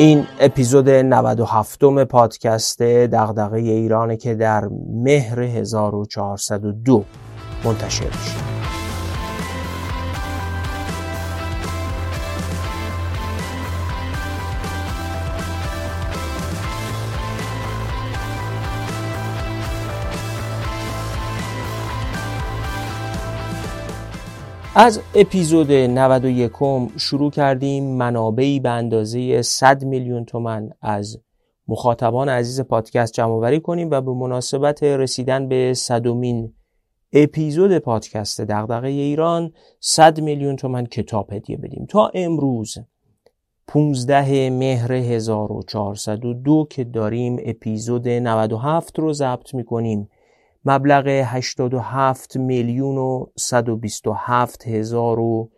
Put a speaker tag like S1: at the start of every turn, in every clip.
S1: این اپیزود 97 م پادکست دغدغه ایرانه که در مهر 1402 منتشر میشه. از اپیزود 91 شروع کردیم. منابعی به اندازه 100 میلیون تومن از مخاطبان عزیز پادکست جمع کنیم و به مناسبت رسیدن به صدومین اپیزود پادکست دغدغه ایران 100 میلیون تومن کتاب هدیه بدیم. تا امروز 15 مهر 1402 که داریم اپیزود 97 رو ضبط می‌کنیم. مبلغ 87 میلیون و 127 هزار و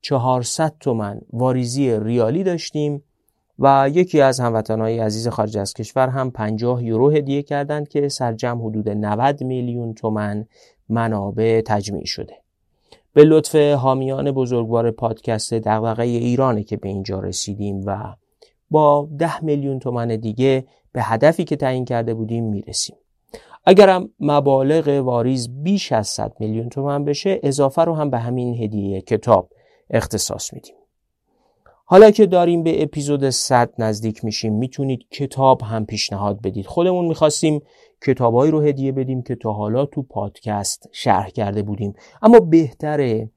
S1: 400 تومن واریزی ریالی داشتیم و یکی از هموطنهای عزیز خارج از کشور هم 50 یورو هدیه کردند که سرجم حدود 90 میلیون تومن منابع تجمیع شده. به لطف حامیان بزرگوار پادکست دغدغه ایرانه که به اینجا رسیدیم و با 10 میلیون تومن دیگه به هدفی که تعیین کرده بودیم می‌رسیم. اگرم مبالغ واریز بیش از 100 میلیون تومن بشه اضافه رو هم به همین هدیه کتاب اختصاص میدیم. حالا که داریم به اپیزود 100 نزدیک میشیم می‌تونید کتاب هم پیشنهاد بدید. خودمون می‌خواستیم کتابهایی رو هدیه بدیم که تا حالا تو پادکست شرح کرده بودیم. اما بهتره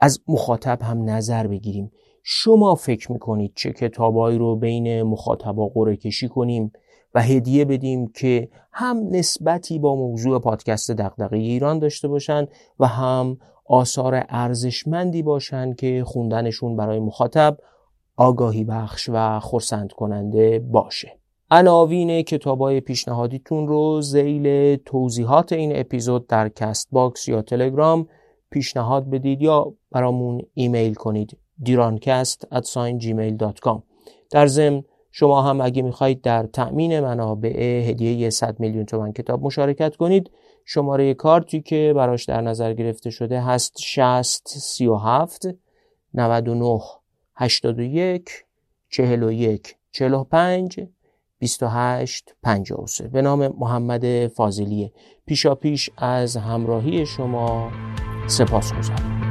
S1: از مخاطب هم نظر بگیریم. شما فکر می‌کنید چه کتابهایی رو بین مخاطبا قرعه کشی کنیم؟ و هدیه بدیم که هم نسبتی با موضوع پادکست دغدغه ایران داشته باشند و هم آثار ارزشمندی باشند که خوندنشون برای مخاطب آگاهی بخش و خرسند کننده باشه. عناوین کتابای پیشنهادیتون رو ذیل توضیحات این اپیزود در کست باکس یا تلگرام پیشنهاد بدید یا برامون ایمیل کنید. دیرانکست در ضمن شما هم اگه می‌خواهید در تأمین منابع هدیه 100 میلیون تومن کتاب مشارکت کنید. شماره کارتی که براش در نظر گرفته شده هست 60 37 99 81 41 45 28 53 به نام محمد فاضلیه پیشا پیش از همراهی شما سپاس گذارم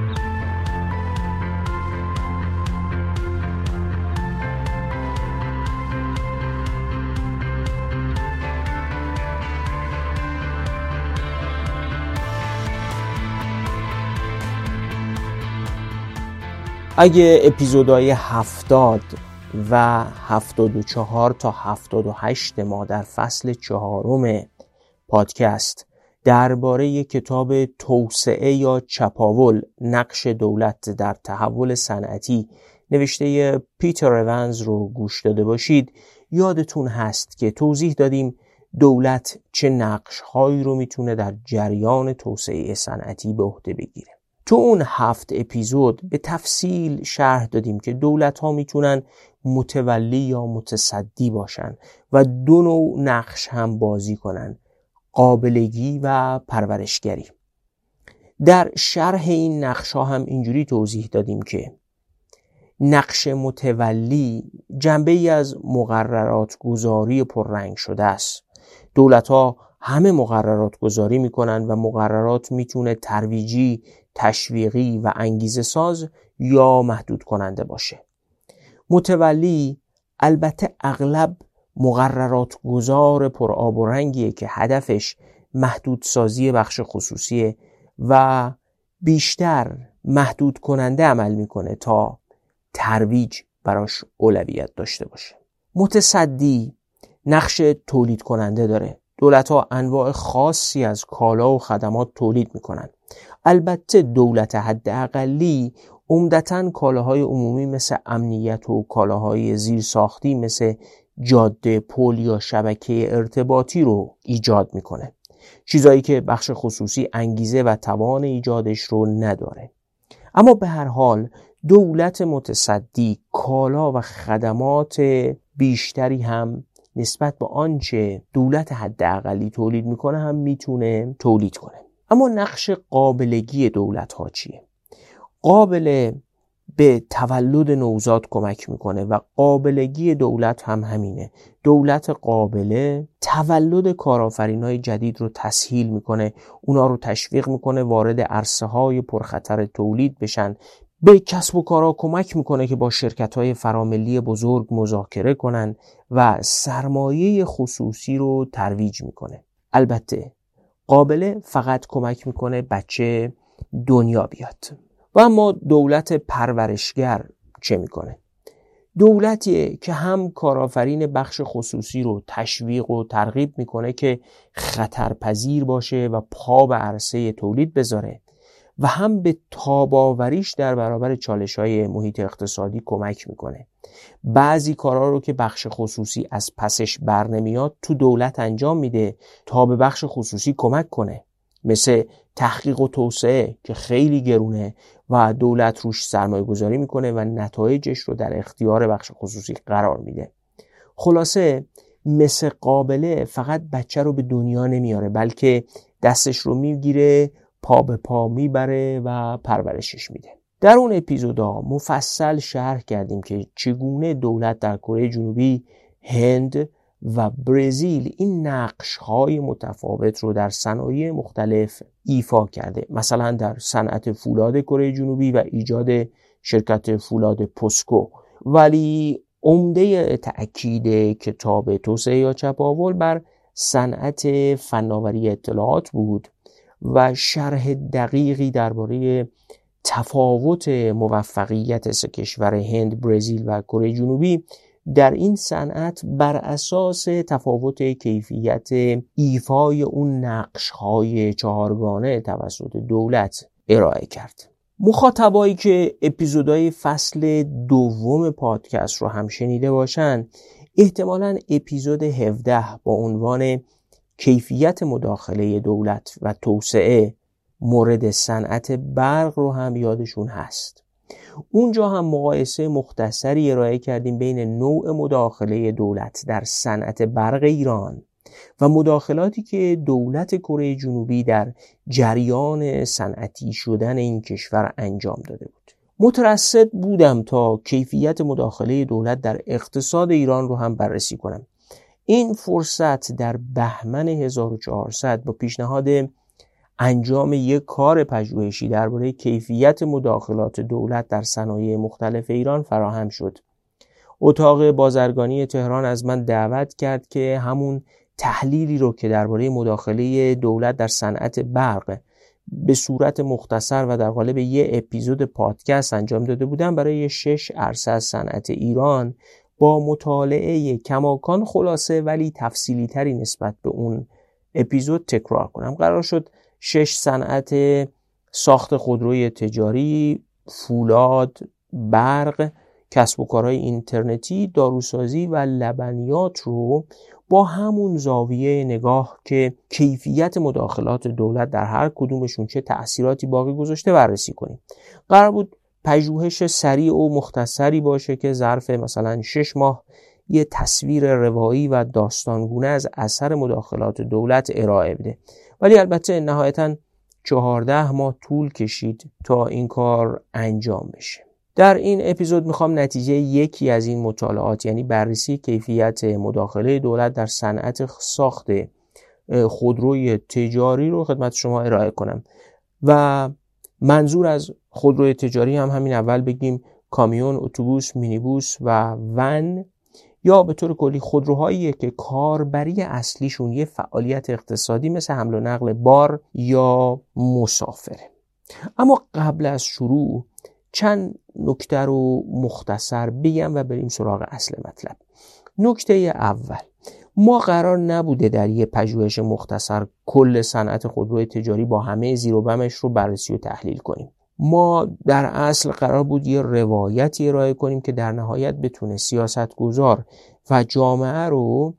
S1: اگه اپیزودهای هفتاد و هفتاد و چهار تا هفتاد و هشت ما در فصل چهارم پادکست درباره کتاب توسعه یا چپاول نقش دولت در تحول صنعتی نوشته پیتر اونز رو گوش داده باشید. یادتون هست که توضیح دادیم دولت چه نقش هایی رو می‌تونه در جریان توسعه صنعتی به عهده بگیره. تو اون هفت اپیزود به تفصیل شرح دادیم که دولت ها می‌تونن متولی یا متصدی باشن و دو نوع نقش هم بازی کنن قابلگی و پرورشگری. در شرح این نقش ها هم اینجوری توضیح دادیم که نقش متولی جنبه ای از مقررات گذاری پررنگ شده است. دولت ها همه مقررات گذاری می‌کنن و مقررات می‌تونه ترویجی تشویقی و انگیزه ساز یا محدود کننده باشه. متولی البته اغلب مقررات گذار پر آب و رنگیه که هدفش محدود سازی بخش خصوصیه و بیشتر محدود کننده عمل می‌کنه تا ترویج براش اولویت داشته باشه. متصدی نقش تولید کننده داره. دولت ها انواع خاصی از کالا و خدمات تولید می‌کنن. البته دولت حداقلی عمدتا کالاهای عمومی مثل امنیت و کالاهای زیرساختی مثل جاده پل یا شبکه ارتباطی رو ایجاد می‌کنه. چیزایی که بخش خصوصی انگیزه و توان ایجادش رو نداره. اما به هر حال دولت متصدی کالا و خدمات بیشتری هم نسبت به آنچه دولت حداقلی تولید می‌کنه هم می‌تونه تولید کنه. اما نقش قابلگی دولت ها چیه؟ قابل به تولد نوزاد کمک می‌کنه و قابلگی دولت هم همینه. دولت قابله تولد کارآفرین های جدید رو تسهیل می‌کنه. اونا رو تشویق می‌کنه وارد عرصه های پرخطر تولید بشن. به کسب و کارها کمک می‌کنه که با شرکت های فراملی بزرگ مذاکره کنن و سرمایه خصوصی رو ترویج می‌کنه. البته قابله فقط کمک می‌کنه بچه دنیا بیاد. و اما دولت پرورشگر چه می‌کنه؟ دولتیه که هم کارآفرین بخش خصوصی رو تشویق و ترغیب می‌کنه که خطرپذیر باشه و پا به عرصه تولید بذاره و هم به تاباوریش در برابر چالش های محیط اقتصادی کمک می‌کنه. بعضی کارها رو که بخش خصوصی از پسش بر نمیاد تو دولت انجام میده تا به بخش خصوصی کمک کنه. مثل تحقیق و توسعه که خیلی گرونه و دولت روش سرمایه گذاری می‌کنه و نتایجش رو در اختیار بخش خصوصی قرار میده. خلاصه مثل قابله فقط بچه رو به دنیا نمیاره بلکه دستش رو می‌گیره پا به پا می‌بره و پرورشش میده. در اون اپیزودا مفصل شرح کردیم که چگونه دولت در کره جنوبی هند و برزیل این نقش های متفاوت رو در صنایع مختلف ایفا کرده. مثلا در صنعت فولاد کره جنوبی و ایجاد شرکت فولاد پوسکو. ولی عمده تأکید کتاب توسعه یا چپاول بر صنعت فناوری اطلاعات بود. و شرح دقیقی درباره تفاوت موفقیت سه کشور هند، برزیل و کره جنوبی در این صنعت بر اساس تفاوت کیفیت ایفای اون نقش های چهارگانه توسط دولت ارائه کرد. مخاطبایی که اپیزودهای فصل دوم پادکست رو هم شنیده باشن احتمالا اپیزود 17 با عنوان کیفیت مداخله دولت و توسعه مورد صنعت برق رو هم یادشون هست. اونجا هم مقایسه مختصری ارائه کردیم بین نوع مداخله دولت در صنعت برق ایران و مداخلاتی که دولت کره جنوبی در جریان صنعتی شدن این کشور انجام داده بود. مترصد بودم تا کیفیت مداخله دولت در اقتصاد ایران رو هم بررسی کنم. این فرصت در بهمن 1400 با پیشنهاد انجام یک کار پژوهشی درباره کیفیت مداخلات دولت در صنایع مختلف ایران فراهم شد. اتاق بازرگانی تهران از من دعوت کرد که همون تحلیلی رو که درباره مداخله دولت در صنعت برق به صورت مختصر و در قالب یه اپیزود پادکست انجام داده بودم برای شش عرصه از صنعت ایران با مطالعه کماکان خلاصه ولی تفصیلی تری نسبت به اون اپیزود تکرار کنم. قرار شد شش صنعت ساخت خودروی تجاری فولاد برق کسب و کارهای اینترنتی داروسازی و لبنیات رو با همون زاویه نگاه که کیفیت مداخلات دولت در هر کدومشون چه تأثیراتی باقی گذاشته بررسی کنیم. قرار بود پژوهش سریع و مختصری باشه که ظرف مثلا شش ماه یه تصویر روایی و داستانگونه از اثر مداخلات دولت ارائه بده. ولی البته نهایتا چهارده ماه طول کشید تا این کار انجام بشه. در این اپیزود می‌خوام نتیجه یکی از این مطالعات یعنی بررسی کیفیت مداخله دولت در صنعت ساخت خودروی تجاری رو خدمت شما ارائه کنم. و منظور از خودروی تجاری هم همین اول بگیم کامیون، اتوبوس، مینیبوس و ون یا به طور کلی خودروهایی که کاربری اصلیشون یه فعالیت اقتصادی مثل حمل و نقل بار یا مسافره. اما قبل از شروع چند نکته رو مختصر بگم و بریم سراغ اصل مطلب. نکته اول ما قرار نبوده در یه پژوهش مختصر کل صنعت خودروی تجاری با همه زیر و بمش رو بررسی و تحلیل کنیم. ما در اصل قرار بود یه روایتی ارائه کنیم که در نهایت بتونه سیاست گذار و جامعه رو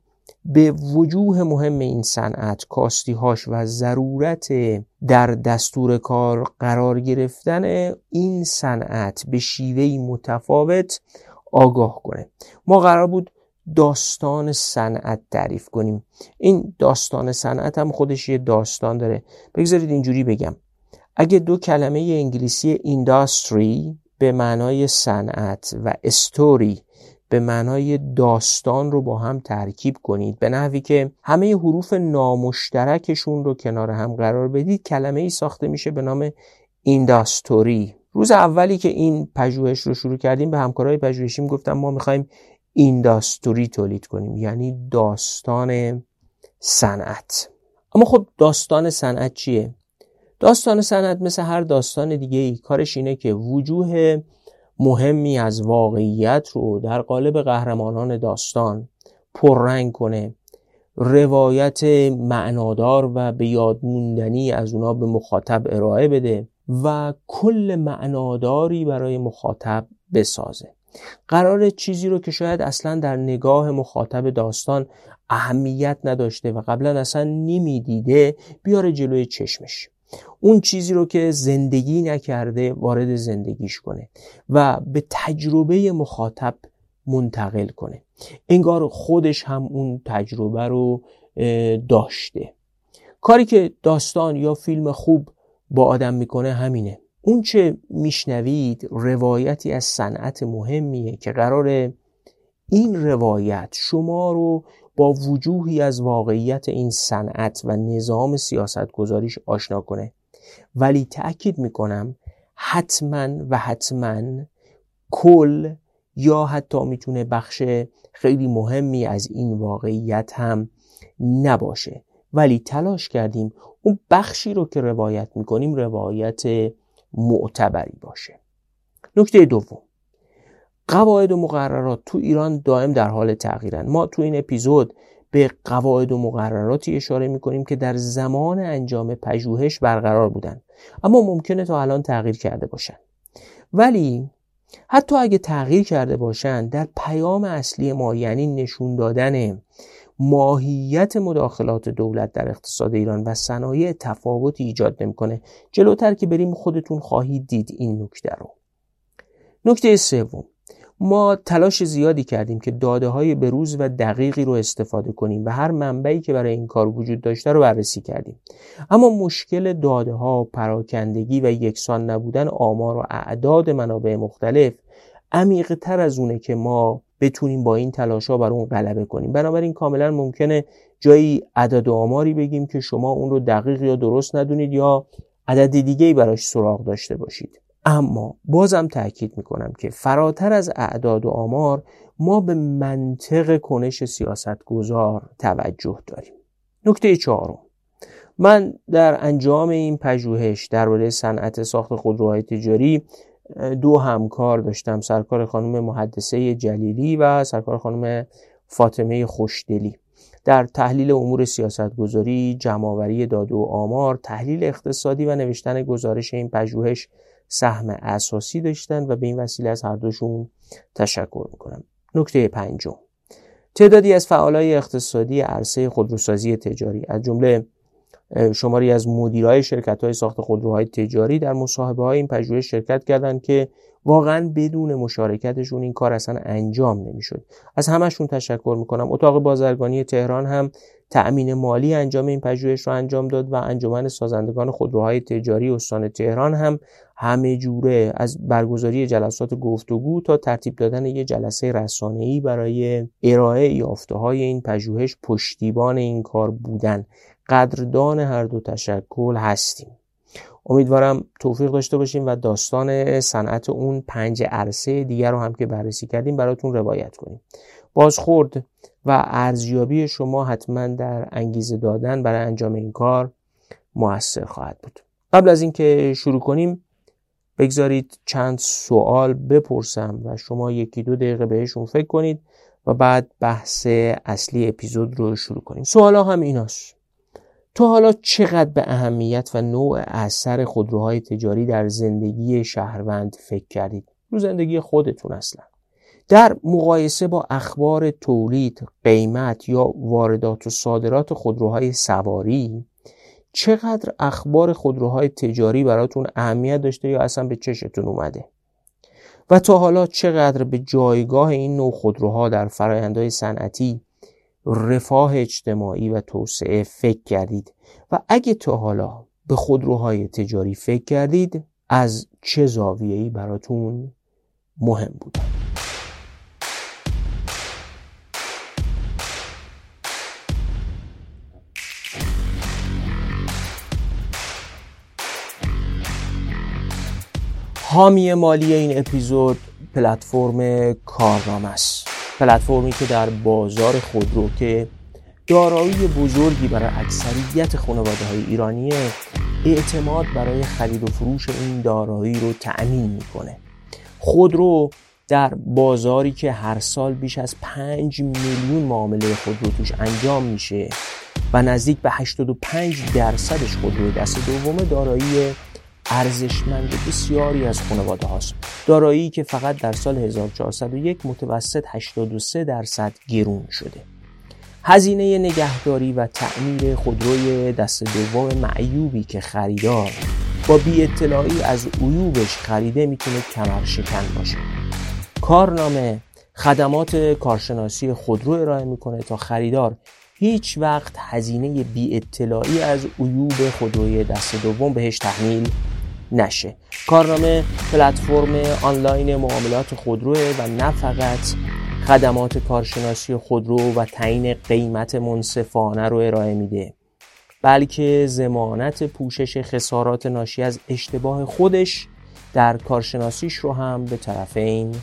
S1: به وجوه مهم این صنعت کاستیهاش و ضرورت در دستور کار قرار گرفتن این صنعت به شیوهی متفاوت آگاه کنه. ما قرار بود داستان صنعت تعریف کنیم. این داستان صنعت هم خودش یه داستان داره. بگذارید اینجوری بگم. اگه دو کلمه انگلیسی اینداستری به معنای صنعت و استوری به معنای داستان رو با هم ترکیب کنید به نحوی که همه حروف نامشترکشون رو کنار هم قرار بدید کلمه ای ساخته میشه به نام اینداستوری روز اولی که این پژوهش رو شروع کردیم به همکارای پژوهشیم گفتم ما می‌خوایم اینداستوری تولید کنیم. یعنی داستان صنعت. اما خب داستان صنعت چیه؟ داستان صنعت مثل هر داستان دیگه ای کارش اینه که وجوه مهمی از واقعیت رو در قالب قهرمانان داستان پررنگ کنه. روایت معنادار و به یاد موندنی از اونا به مخاطب ارائه بده و کل معناداری برای مخاطب بسازه. قرار چیزی رو که شاید اصلا در نگاه مخاطب داستان اهمیت نداشته و قبلا اصلا نمی‌دیده بیاره جلوی چشمش. اون چیزی رو که زندگی نکرده وارد زندگیش کنه و به تجربه مخاطب منتقل کنه. انگار خودش هم اون تجربه رو داشته. کاری که داستان یا فیلم خوب با آدم می‌کنه همینه. اون چه میشنوید روایتی از صنعت مهمیه که قرار این روایت شما رو با وجوهی از واقعیت این صنعت و نظام سیاست گذاریش آشنا کنه. ولی تأکید می‌کنم حتما و حتما کل یا حتی می‌تونه بخش خیلی مهمی از این واقعیت هم نباشه. ولی تلاش کردیم اون بخشی رو که روایت می‌کنیم روایت معتبری باشه. نکته دوم. قواعد و مقررات تو ایران دائم در حال تغییرن. ما تو این اپیزود به قواعد و مقرراتی اشاره می‌کنیم که در زمان انجام پژوهش برقرار بودن. اما ممکنه تا الان تغییر کرده باشن. ولی حتی اگه تغییر کرده باشن در پیام اصلی ما یعنی نشون دادن ماهیت مداخلات دولت در اقتصاد ایران و صنایع تفاوتی ایجاد نمی‌کنه. جلوتر که بریم خودتون خواهید دید این نکته رو. نکته سوم. ما تلاش زیادی کردیم که داده های بروز و دقیقی رو استفاده کنیم و هر منبعی که برای این کار وجود داشته رو بررسی کردیم. اما مشکل داده ها پراکندگی و یکسان نبودن آمار و اعداد منابع مختلف عمیق تر از اونه که ما بتونیم با این تلاش ها بر اون غلبه کنیم. بنابراین کاملا ممکنه جایی عدد و آماری بگیم که شما اون رو دقیق یا درست ندونید یا عدد دیگه ای براش سراغ داشته باشید. اما بازم تاکید می‌کنم که فراتر از اعداد و آمار ما به منطق کنش سیاست گذار توجه داریم. نکته چهارم. من در انجام این پژوهش درباره صنعت ساخت خودروهای تجاری دو همکار داشتم سرکار خانم محدثه جلیلی و سرکار خانم فاطمه خوشدلی. در تحلیل امور سیاست گذاری، جمعآوری داده و آمار، تحلیل اقتصادی و نوشتن گزارش این پژوهش سهم اساسی داشتن و به این وسیله از هر دوشون تشکر می‌کنم. نکته پنجم. تعدادی از فعالای اقتصادی عرصه خودروسازی تجاری از جمله شماری از مدیرای شرکت های ساخت خودروهای تجاری در مصاحبه های این پژوهش شرکت کردند که واقعا بدون مشارکتشون این کار اصلا انجام نمی‌شد. از همشون تشکر می‌کنم. اتاق بازرگانی تهران هم تأمین مالی انجام این پژوهش رو انجام داد و انجمن سازندگان خودروهای تجاری استان تهران هم همه جوره از برگزاری جلسات گفتگو تا ترتیب دادن یک جلسه رسانه‌ای برای ارائه یافته های این پژوهش پشتیبان این کار بودن. قدردان هر دو تشکل هستیم. امیدوارم توفیق داشته باشیم و داستان صنعت اون پنج عرصه دیگر رو هم که بررسی کردیم براتون روایت کنیم. بازخورد و ارزیابی شما حتما در انگیزه دادن برای انجام این کار موثر خواهد بود. قبل از اینکه شروع کنیم بگذارید چند سوال بپرسم و شما یکی دو دقیقه بهشون فکر کنید و بعد بحث اصلی اپیزود رو شروع کنیم. سوال هم ایناست. تو حالا چقدر به اهمیت و نوع اثر خودروهای تجاری در زندگی شهروند فکر کردید؟ رو زندگی خودتون اصلا. در مقایسه با اخبار تولید قیمت یا واردات و صادرات خودروهای سواری چقدر اخبار خودروهای تجاری براتون اهمیت داشته یا اصلا به چشتون اومده؟ و تا حالا چقدر به جایگاه این نوع خودروها در فرایندهای صنعتی رفاه اجتماعی و توسعه فکر کردید. و اگه تا حالا به خودروهای تجاری فکر کردید از چه زاویه‌ای براتون مهم بود؟ حامی مالی این اپیزود پلتفرم کارنامه است. پلتفرمی که در بازار خودرو که دارایی بزرگی برای اکثریت خانواده های ایرانی اعتماد برای خرید و فروش این دارایی رو تأمین می‌کنه. خودرو در بازاری که هر سال بیش از 5 میلیون معامله خودرو توش انجام میشه و نزدیک به 85 درصدش خودروی دست دوم دارایی ارزشمند بسیاری از خانواده هاست. دارایی که فقط در سال 1401 متوسط 83 درصد گرون شده. هزینه نگهداری و تعمیر خودروی دست دوم معیوبی که خریدار با بی اطلاعی از عیوبش خریده می‌تونه کمر شکن باشه. کارنامه خدمات کارشناسی خودرو ارائه می‌کنه تا خریدار هیچ وقت هزینه بی اطلاعی از عیوب خودروی دست دوم بهش تحمیل نشه. کارنامه پلتفرم آنلاین معاملات خودروه و نه فقط خدمات کارشناسی خودرو و تعیین قیمت منصفانه رو ارائه میده بلکه زمانت پوشش خسارات ناشی از اشتباه خودش در کارشناسیش رو هم به طرفین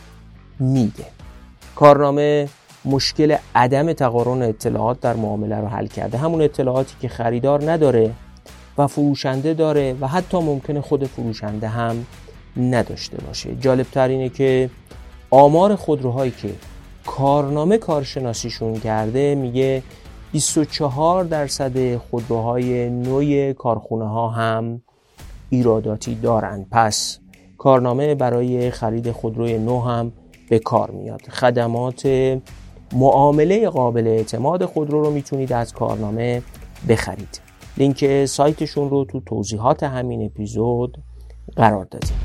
S1: میده. کارنامه مشکل عدم تقارن اطلاعات در معامله رو حل کرده. همون اطلاعاتی که خریدار نداره و فروشنده داره و حتی ممکنه خود فروشنده هم نداشته باشه. جالبتر اینه که آمار خودروهایی که کارنامه کارشناسیشون کرده میگه 24 درصد خودروهای نوع کارخونه ها هم ایراداتی دارند پس کارنامه برای خرید خودروی نو هم به کار میاد. خدمات معامله قابل اعتماد خودرو رو می‌تونید از کارنامه بخرید. لینک سایتشون رو تو توضیحات همین اپیزود قرار دادیم.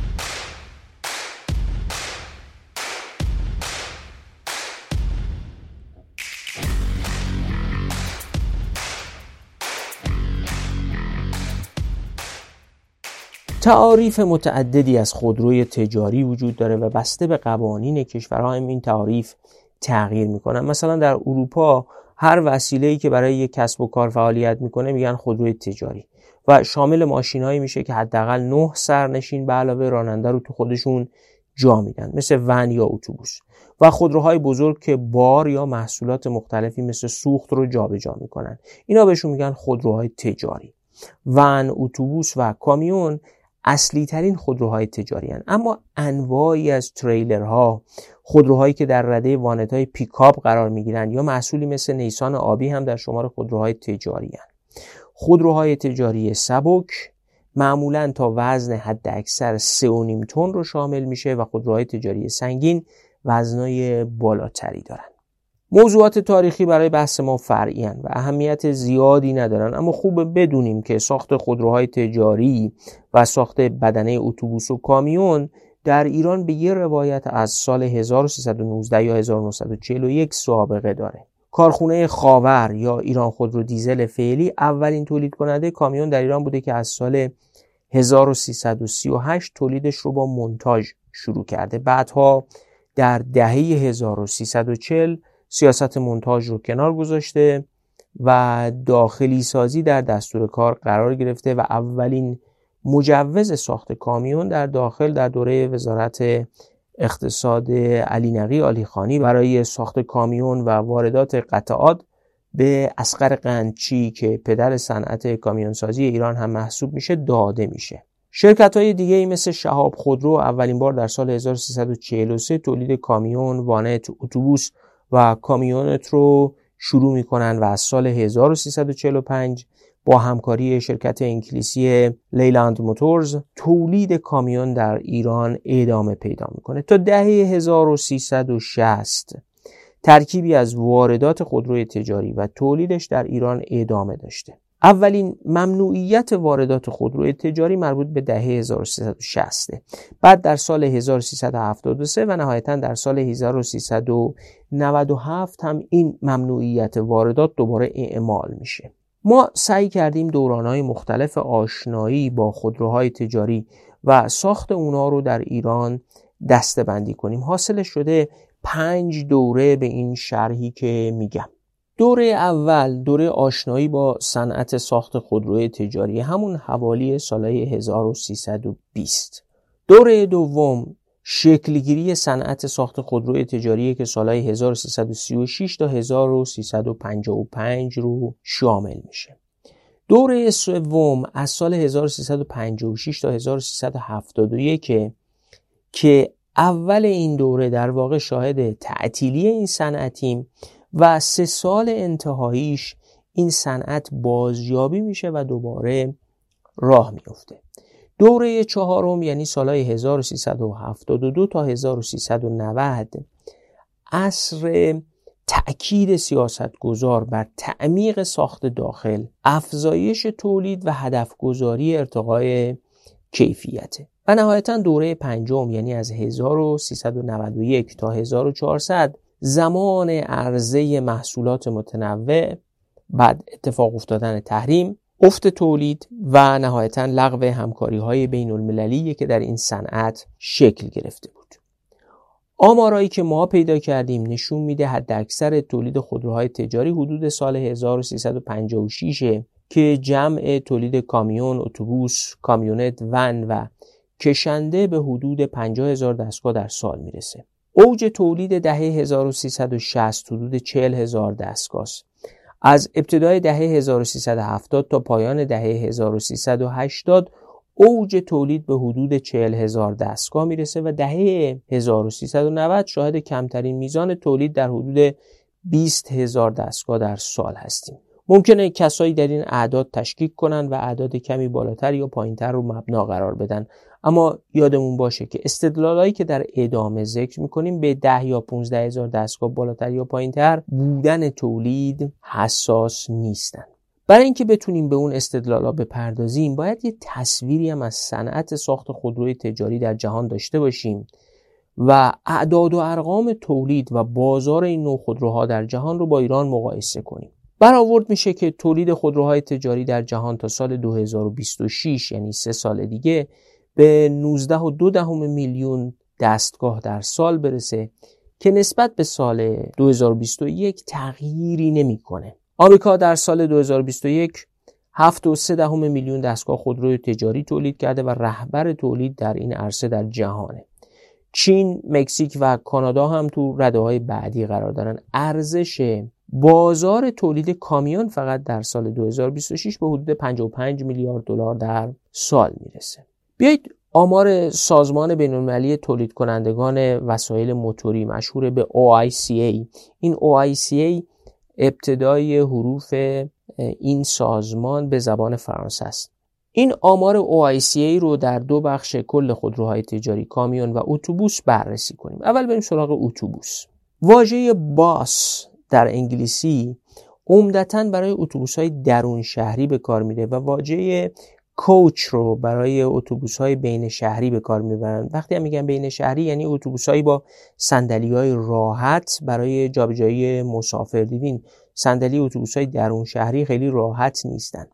S1: تعاریف متعددی از خودروی تجاری وجود داره و بسته به قوانین کشورها این تعاریف تغییر می‌کنن مثلا در اروپا هر وسیله‌ای که برای یک کسب و کار فعالیت می‌کنه میگن خودروی تجاری. و شامل ماشینهایی میشه که حداقل 9 سرنشین به علاوه راننده رو تو خودشون جا میدن مثل ون یا اتوبوس. و خودروهای بزرگ که بار یا محصولات مختلفی مثل سوخت رو جابجا می‌کنن. اینا بهشون میگن خودروهای تجاری. ون اتوبوس و کامیون اصلی ترین خودروهای تجاری هن. اما انواعی از تریلرها خودروهایی که در رده وانت های پیکاپ قرار می گیرند یا محصولی مثل نیسان آبی هم در شمار خودروهای تجاری هن. خودروهای تجاری سبک معمولا تا وزن حد اکثر 3.5 تن رو شامل میشه و خودروهای تجاری سنگین وزنای بالاتری دارن موضوعات تاریخی برای بحث ما فرعی و اهمیت زیادی ندارن اما خوب بدونیم که ساخت خودروهای تجاری و ساخت بدنه اتوبوس و کامیون در ایران به یه روایت از سال 1319 یا 1941 سابقه داره. کارخونه خاور یا ایران خودرو دیزل فعلی اولین تولید کننده کامیون در ایران بوده که از سال 1338 تولیدش رو با مونتاژ شروع کرده. بعدها در دهه 1340 سیاست مونتاژ رو کنار گذاشته و داخلی سازی در دستور کار قرار گرفته و اولین مجوز ساخت کامیون در داخل در دوره وزارت اقتصاد علی نقی آلی خانی برای ساخت کامیون و واردات قطعات به اسقر قنچی که پدر صنعت کامیونسازی ایران هم محسوب میشه داده میشه. شرکت های دیگه ای مثل شهاب خودرو اولین بار در سال 1343 تولید کامیون، وانت، اتوبوس و کامیونت رو شروع می‌کنن و از سال 1345 با همکاری شرکت انگلیسی لیلند موتورز تولید کامیون در ایران ادامه پیدا می‌کنه. تا دهه 1360 ترکیبی از واردات خودروی تجاری و تولیدش در ایران ادامه داشته. اولین ممنوعیت واردات خودروی تجاری مربوط به دهه 1360 بعد در سال 1373 و نهایتا در سال 1397 هم این ممنوعیت واردات دوباره اعمال میشه. ما سعی کردیم دورانهای مختلف آشنایی با خودروهای تجاری و ساخت اونا رو در ایران دسته بندی کنیم. حاصلش شده پنج دوره به این شرحی که میگم. دوره اول دوره آشنایی با صنعت ساخت خودروی تجاری همون حوالی سالهای 1320 دوره دوم شکلگیری صنعت ساخت خودروی تجاری که سالهای 1336 تا 1355 رو شامل میشه. دوره سوم از سال 1356 تا 1371 که اول این دوره در واقع شاهد تعطیلی این صنعتیم و سه سال انتهاییش این صنعت بازیابی میشه و دوباره راه میفته دوره چهارم یعنی سالهای 1372 تا 1390 عصر تأکید سیاستگزار بر تعمیق ساخت داخل افزایش تولید و هدف گذاری ارتقای کیفیته و نهایتا دوره پنجم یعنی از 1391 تا 1400 زمان عرضه محصولات متنوع بعد اتفاق افتادن تحریم افت تولید و نهایتا لغو همکاری های بین المللی که در این صنعت شکل گرفته بود آمارایی که ما پیدا کردیم نشون میده حد اکثر تولید خودروهای تجاری حدود سال 1356 که جمع تولید کامیون، اتوبوس، کامیونت، ون و کشنده به حدود 50 هزار دستگاه در سال می‌رسه. اوج تولید دهه 1360 حدود 40 هزار دستگاه است. از ابتدای دهه 1370 تا پایان دهه 1380 اوج تولید به حدود 40 هزار دستگاه می‌رسه و دهه 1390 شاهد کمترین میزان تولید در حدود 20 هزار دستگاه در سال هستیم. ممکنه کسایی در این اعداد تشکیک کنند و اعداد کمی بالاتر یا پایینتر رو مبنا قرار بدن اما یادمون باشه که استدلالایی که در ادامه ذکر می‌کنیم به 10 یا 15 هزار دستگاه بالاتر یا پایینتر بودن تولید حساس نیستن. برای اینکه بتونیم به اون استدلالا بپردازیم باید یه تصویری هم از صنعت ساخت خودروی تجاری در جهان داشته باشیم و اعداد و ارقام تولید و بازار این نوع خودروها در جهان رو با ایران مقایسه کنیم. برآورد میشه که تولید خودروهای تجاری در جهان تا سال 2026 یعنی سه سال دیگه به 19 و دو دهم میلیون دستگاه در سال برسه که نسبت به سال 2021 تغییری نمی‌کنه. آمریکا در سال 2021 7 و 3 دهم میلیون دستگاه خودروی تجاری تولید کرده و رهبر تولید در این عرصه در جهانه. چین، مکزیک و کانادا هم تو رده های بعدی قرار دارن. ارزش بازار تولید کامیون فقط در سال 2026 به حدود 55 میلیارد دلار در سال می‌رسه. بیایید آمار سازمان بینالمللی تولید کنندگان وسایل موتوری مشهور به OICA این OICA ابتدای حروف این سازمان به زبان فرانسه است. این آمار OICA رو در دو بخش کل خودروهای تجاری کامیون و اتوبوس بررسی کنیم. اول بریم سراغ اتوبوس. واژه باس در انگلیسی عمدتا برای اتوبوس های درون شهری به کار میره و واژه کوچ رو برای اتوبوس های بین شهری به کار می‌برند وقتی هم میگن بین شهری یعنی اتوبوس با صندلی های راحت برای جابجایی مسافر. دیدین صندلی اتوبوس های درون شهری خیلی راحت نیستن.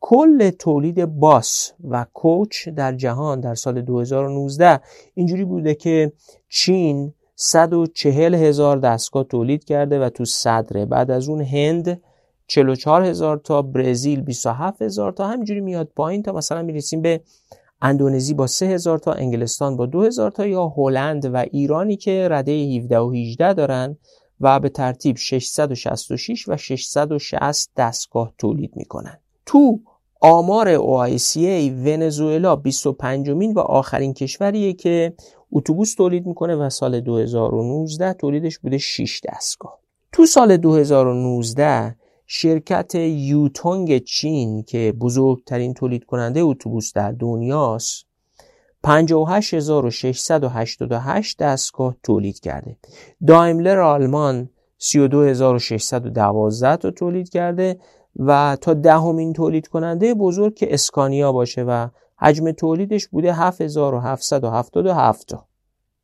S1: کل تولید باس و کوچ در جهان در سال 2019 اینجوری بوده که چین 140 هزار دستگاه تولید کرده و تو صدره بعد از اون هند 44 هزار تا برزیل 27 هزار تا همینجوری میاد پایین تا مثلا می‌رسیم به اندونزی با 3 هزار تا انگلستان با 2 هزار تا یا هلند و ایرانی که رده 17 و 18 دارن و به ترتیب 666 و 660 دستگاه تولید می‌کنن. تو آمار OICA ونزوئلا 25 مین و آخرین کشوریه که اتوبوس تولید می‌کنه و سال 2019 تولیدش بوده 6 دستگاه. تو سال 2019 شرکت یوتونگ چین که بزرگترین تولید کننده اتوبوس در دنیاست 58688 دستگاه تولید کرده. دایملر آلمان 32612 تا تولید کرده و تا دهمین تولید کننده بزرگ که اسکانیا باشه و حجم تولیدش بوده 7777 تا.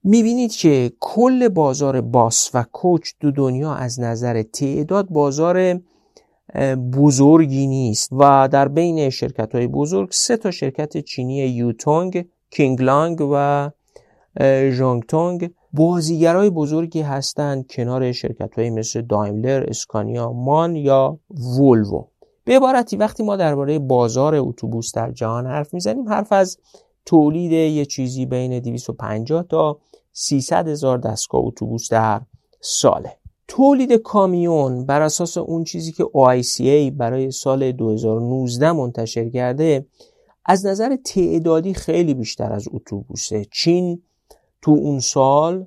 S1: می‌بینید که کل بازار باس و کوچ دو دنیا از نظر تعداد بازار بزرگی نیست. و در بین شرکت های بزرگ سه تا شرکت چینی یوتونگ کینگلانگ و ژانگتونگ بازیگرای بزرگی هستند کنار شرکت های مثل دایملر، اسکانیا، مان یا وولوو به عبارتی وقتی ما درباره بازار اتوبوس در جهان حرف می‌زنیم حرف از تولید یه چیزی بین 250 تا 300 هزار دستگاه اتوبوس در ساله. تولید کامیون بر اساس اون چیزی که OICA برای سال 2019 منتشر کرده از نظر تعدادی خیلی بیشتر از اتوبوسه. چین تو اون سال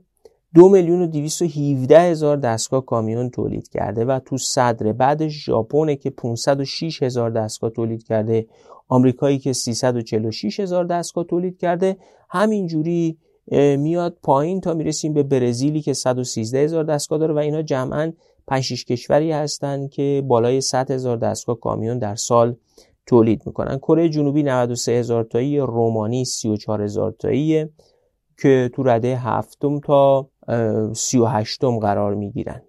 S1: دو میلیون و دویست و هیوده هزار دستگاه کامیون تولید کرده و تو صدر بعدش ژاپن که 506 هزار دستگاه تولید کرده آمریکایی که 346 هزار دستگاه تولید کرده. همینجوری میاد پایین تا می‌رسیم به برزیلی که 113 هزار دستگاه داره و اینا جمعا 5 کشوری هستن که بالای 100 هزار دستگاه کامیون در سال تولید می‌کنن. کره جنوبی 93 هزار تایی رومانی 34 هزار تایی که تو رده هفتم تا 38 قرار می‌گیرن.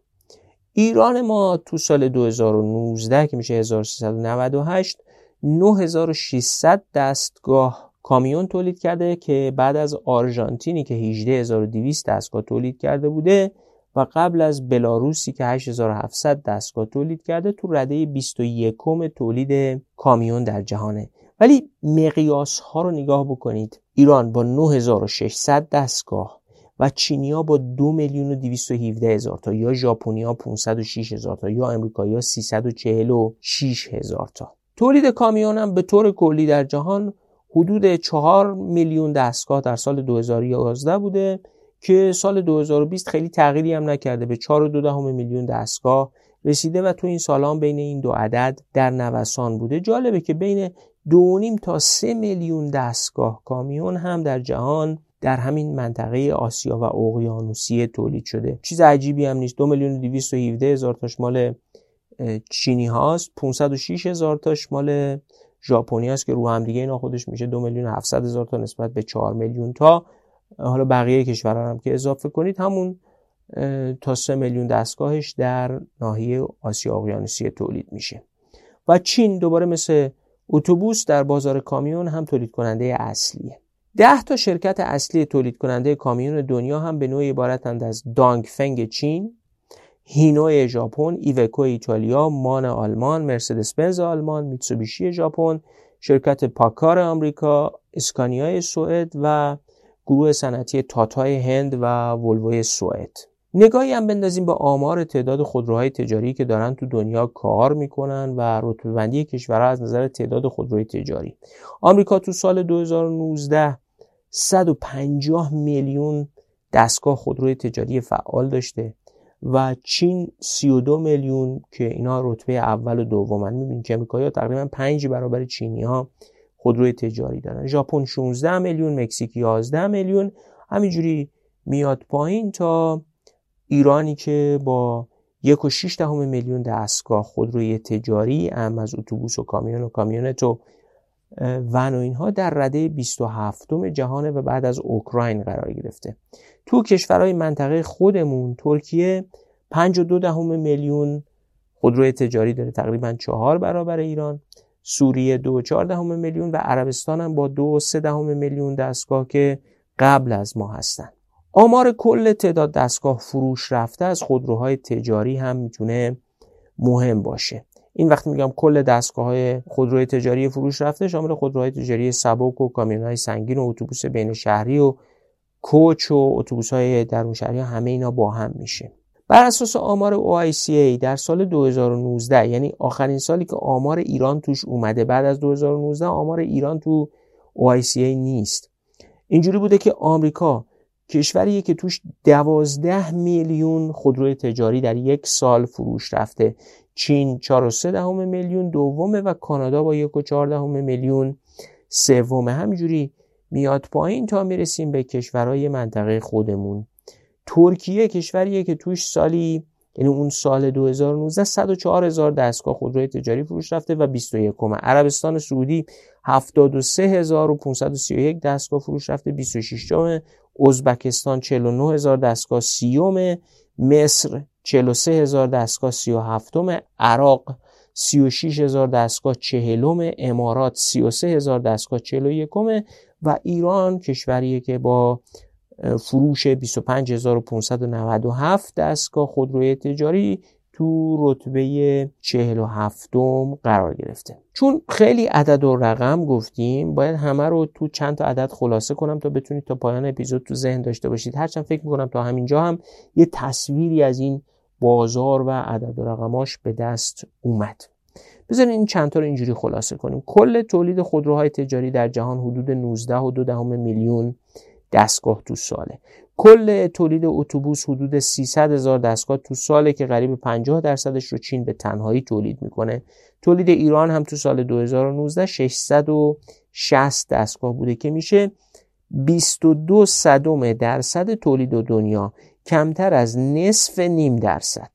S1: ایران ما تو سال 2019 که میشه 1398 9600 دستگاه کامیون تولید کرده که بعد از آرژانتینی که 18200 دستگاه تولید کرده بوده و قبل از بلاروسی که 8700 دستگاه تولید کرده تو رده 21 تولید کامیون در جهانه. ولی مقیاس ها رو نگاه بکنید. ایران با 9600 دستگاه و چینیا با 2 میلیون و 217 هزار تا یا ژاپنیا 506 هزار تا یا امریکایی 346 هزار تا. تولید کامیون هم به طور کلی در جهان حدود 4 میلیون دستگاه در سال 2011 بوده که سال 2020 خیلی تغییری هم نکرده. به 4.2 میلیون دستگاه رسیده و تو این سالان بین این دو عدد در نوسان بوده. جالبه که بین دو تا سه میلیون دستگاه کامیون هم در جهان در همین منطقه آسیا و اقیانوسیه تولید شده. چیز عجیبی هم نیست. دو میلیون و دویست و هزار تاش مال چینی هاست. 506 هزار تاش مال ژاپنی هست که رو هم دیگه اینا خودش میشه دو میلیون 700 هزار تا نسبت به 4 میلیون تا. حالا بقیه کشورها هم که اضافه کنید همون تا 3 میلیون دستگاهش در ناحیه آسیا اقیانوسیه تولید میشه. و چین دوباره مثل اتوبوس در بازار کامیون هم تولید کننده اصلیه. ده تا شرکت اصلی تولید کننده کامیون دنیا هم به نوعی عبارتند از دانگفنگ چین، هینو ژاپن، ایوکو ایتالیا، مان آلمان، مرسدس بنز آلمان، میتسوبیشی ژاپن، شرکت پاکار آمریکا، اسکانیای سوئد و گروه صنعتی تاتای هند و ولوی سوئد. نگاهی هم بندازیم به آمار تعداد خودروهای تجاری که دارن تو دنیا کار می‌کنن و رتبه بندی کشورها از نظر تعداد خودروهای تجاری آمریکا تو سال 2019 150 میلیون دستگاه خودروی تجاری فعال داشته و چین 32 میلیون که اینا رتبه اول و دومن. می‌بینید که امریکایی تقریبا 5 برابر چینی ها خودروی تجاری دارن. ژاپن 16 میلیون مکزیک 11 میلیون. همینجوری میاد پایین تا ایرانی که با یک و شیش دهم میلیون دستگاه خودروی تجاری ام از اتوبوس و کامیون و کامیونت و ون و اینها در رده 27 جهانه و بعد از اوکراین قرار گرفته. تو کشورهای منطقه خودمون ترکیه 5 و دو دهم میلیون خودروی تجاری داره. تقریبا چهار برابر ایران. سوریه دو چهار دهم میلیون و عربستان هم با دو سه دهم میلیون دستگاه که قبل از ما هستن. آمار کل تعداد دستگاه فروش رفته از خودروهای تجاری هم می‌تونه مهم باشه. این وقتی میگم کل دستگاه های خودروی تجاری فروش رفته شامل خودروهای تجاری سبک و کامیون های سنگین و اتوبوس بین شهری و کوچ و اتوبوس های درون شهری همه اینا با هم میشه. بر اساس آمار OICA در سال 2019 یعنی آخرین سالی که آمار ایران توش اومده بعد از 2019 آمار ایران تو OICA نیست. اینجوری بوده که آمریکا کشوریه که توش دوازده میلیون خودروی تجاری در یک سال فروش رفته. چین 4.3 دهم میلیون دومه و کانادا با یک و دهم میلیون سومه. همینجوری میاد پایین تا می‌رسیم به کشورهای منطقه خودمون. ترکیه کشوریه که توش سالی یعنی اون سال 2019 104 هزار دستگاه خودروی تجاری فروش رفته و 21 عربستان سعودی 73531 دستگاه فروش رفته 26 جامه ازبکستان 49 هزار دستگاه. سیوم. مصر 43 هزار دستگاه. 37 عراق 36 هزار دستگاه. چهلم. امارات 33 هزار دستگاه. 41 و ایران کشوریه که با فروش 25597 دستگاه خودروی تجاری تو رتبه 47 قرار گرفته. چون خیلی عدد و رقم گفتیم باید همه رو تو چند تا عدد خلاصه کنم تا بتونید تا پایان اپیزود تو ذهن داشته باشید. هرچند فکر می‌کنم تا همینجا هم یه تصویری از این بازار و عدد و رقماش به دست اومد. بذارین این چند تا رو اینجوری خلاصه کنیم. کل تولید خودروهای تجاری در جهان حدود 19 و دهم میلیون دستگاه تو ساله. کل تولید اتوبوس حدود 300 هزار دستگاه تو ساله که قریب 50 درصدش رو چین به تنهایی تولید می‌کنه. تولید ایران هم تو سال 2019 660 دستگاه بوده که میشه 22 صدم درصد تولید دنیا. کمتر از نصف نیم درصد.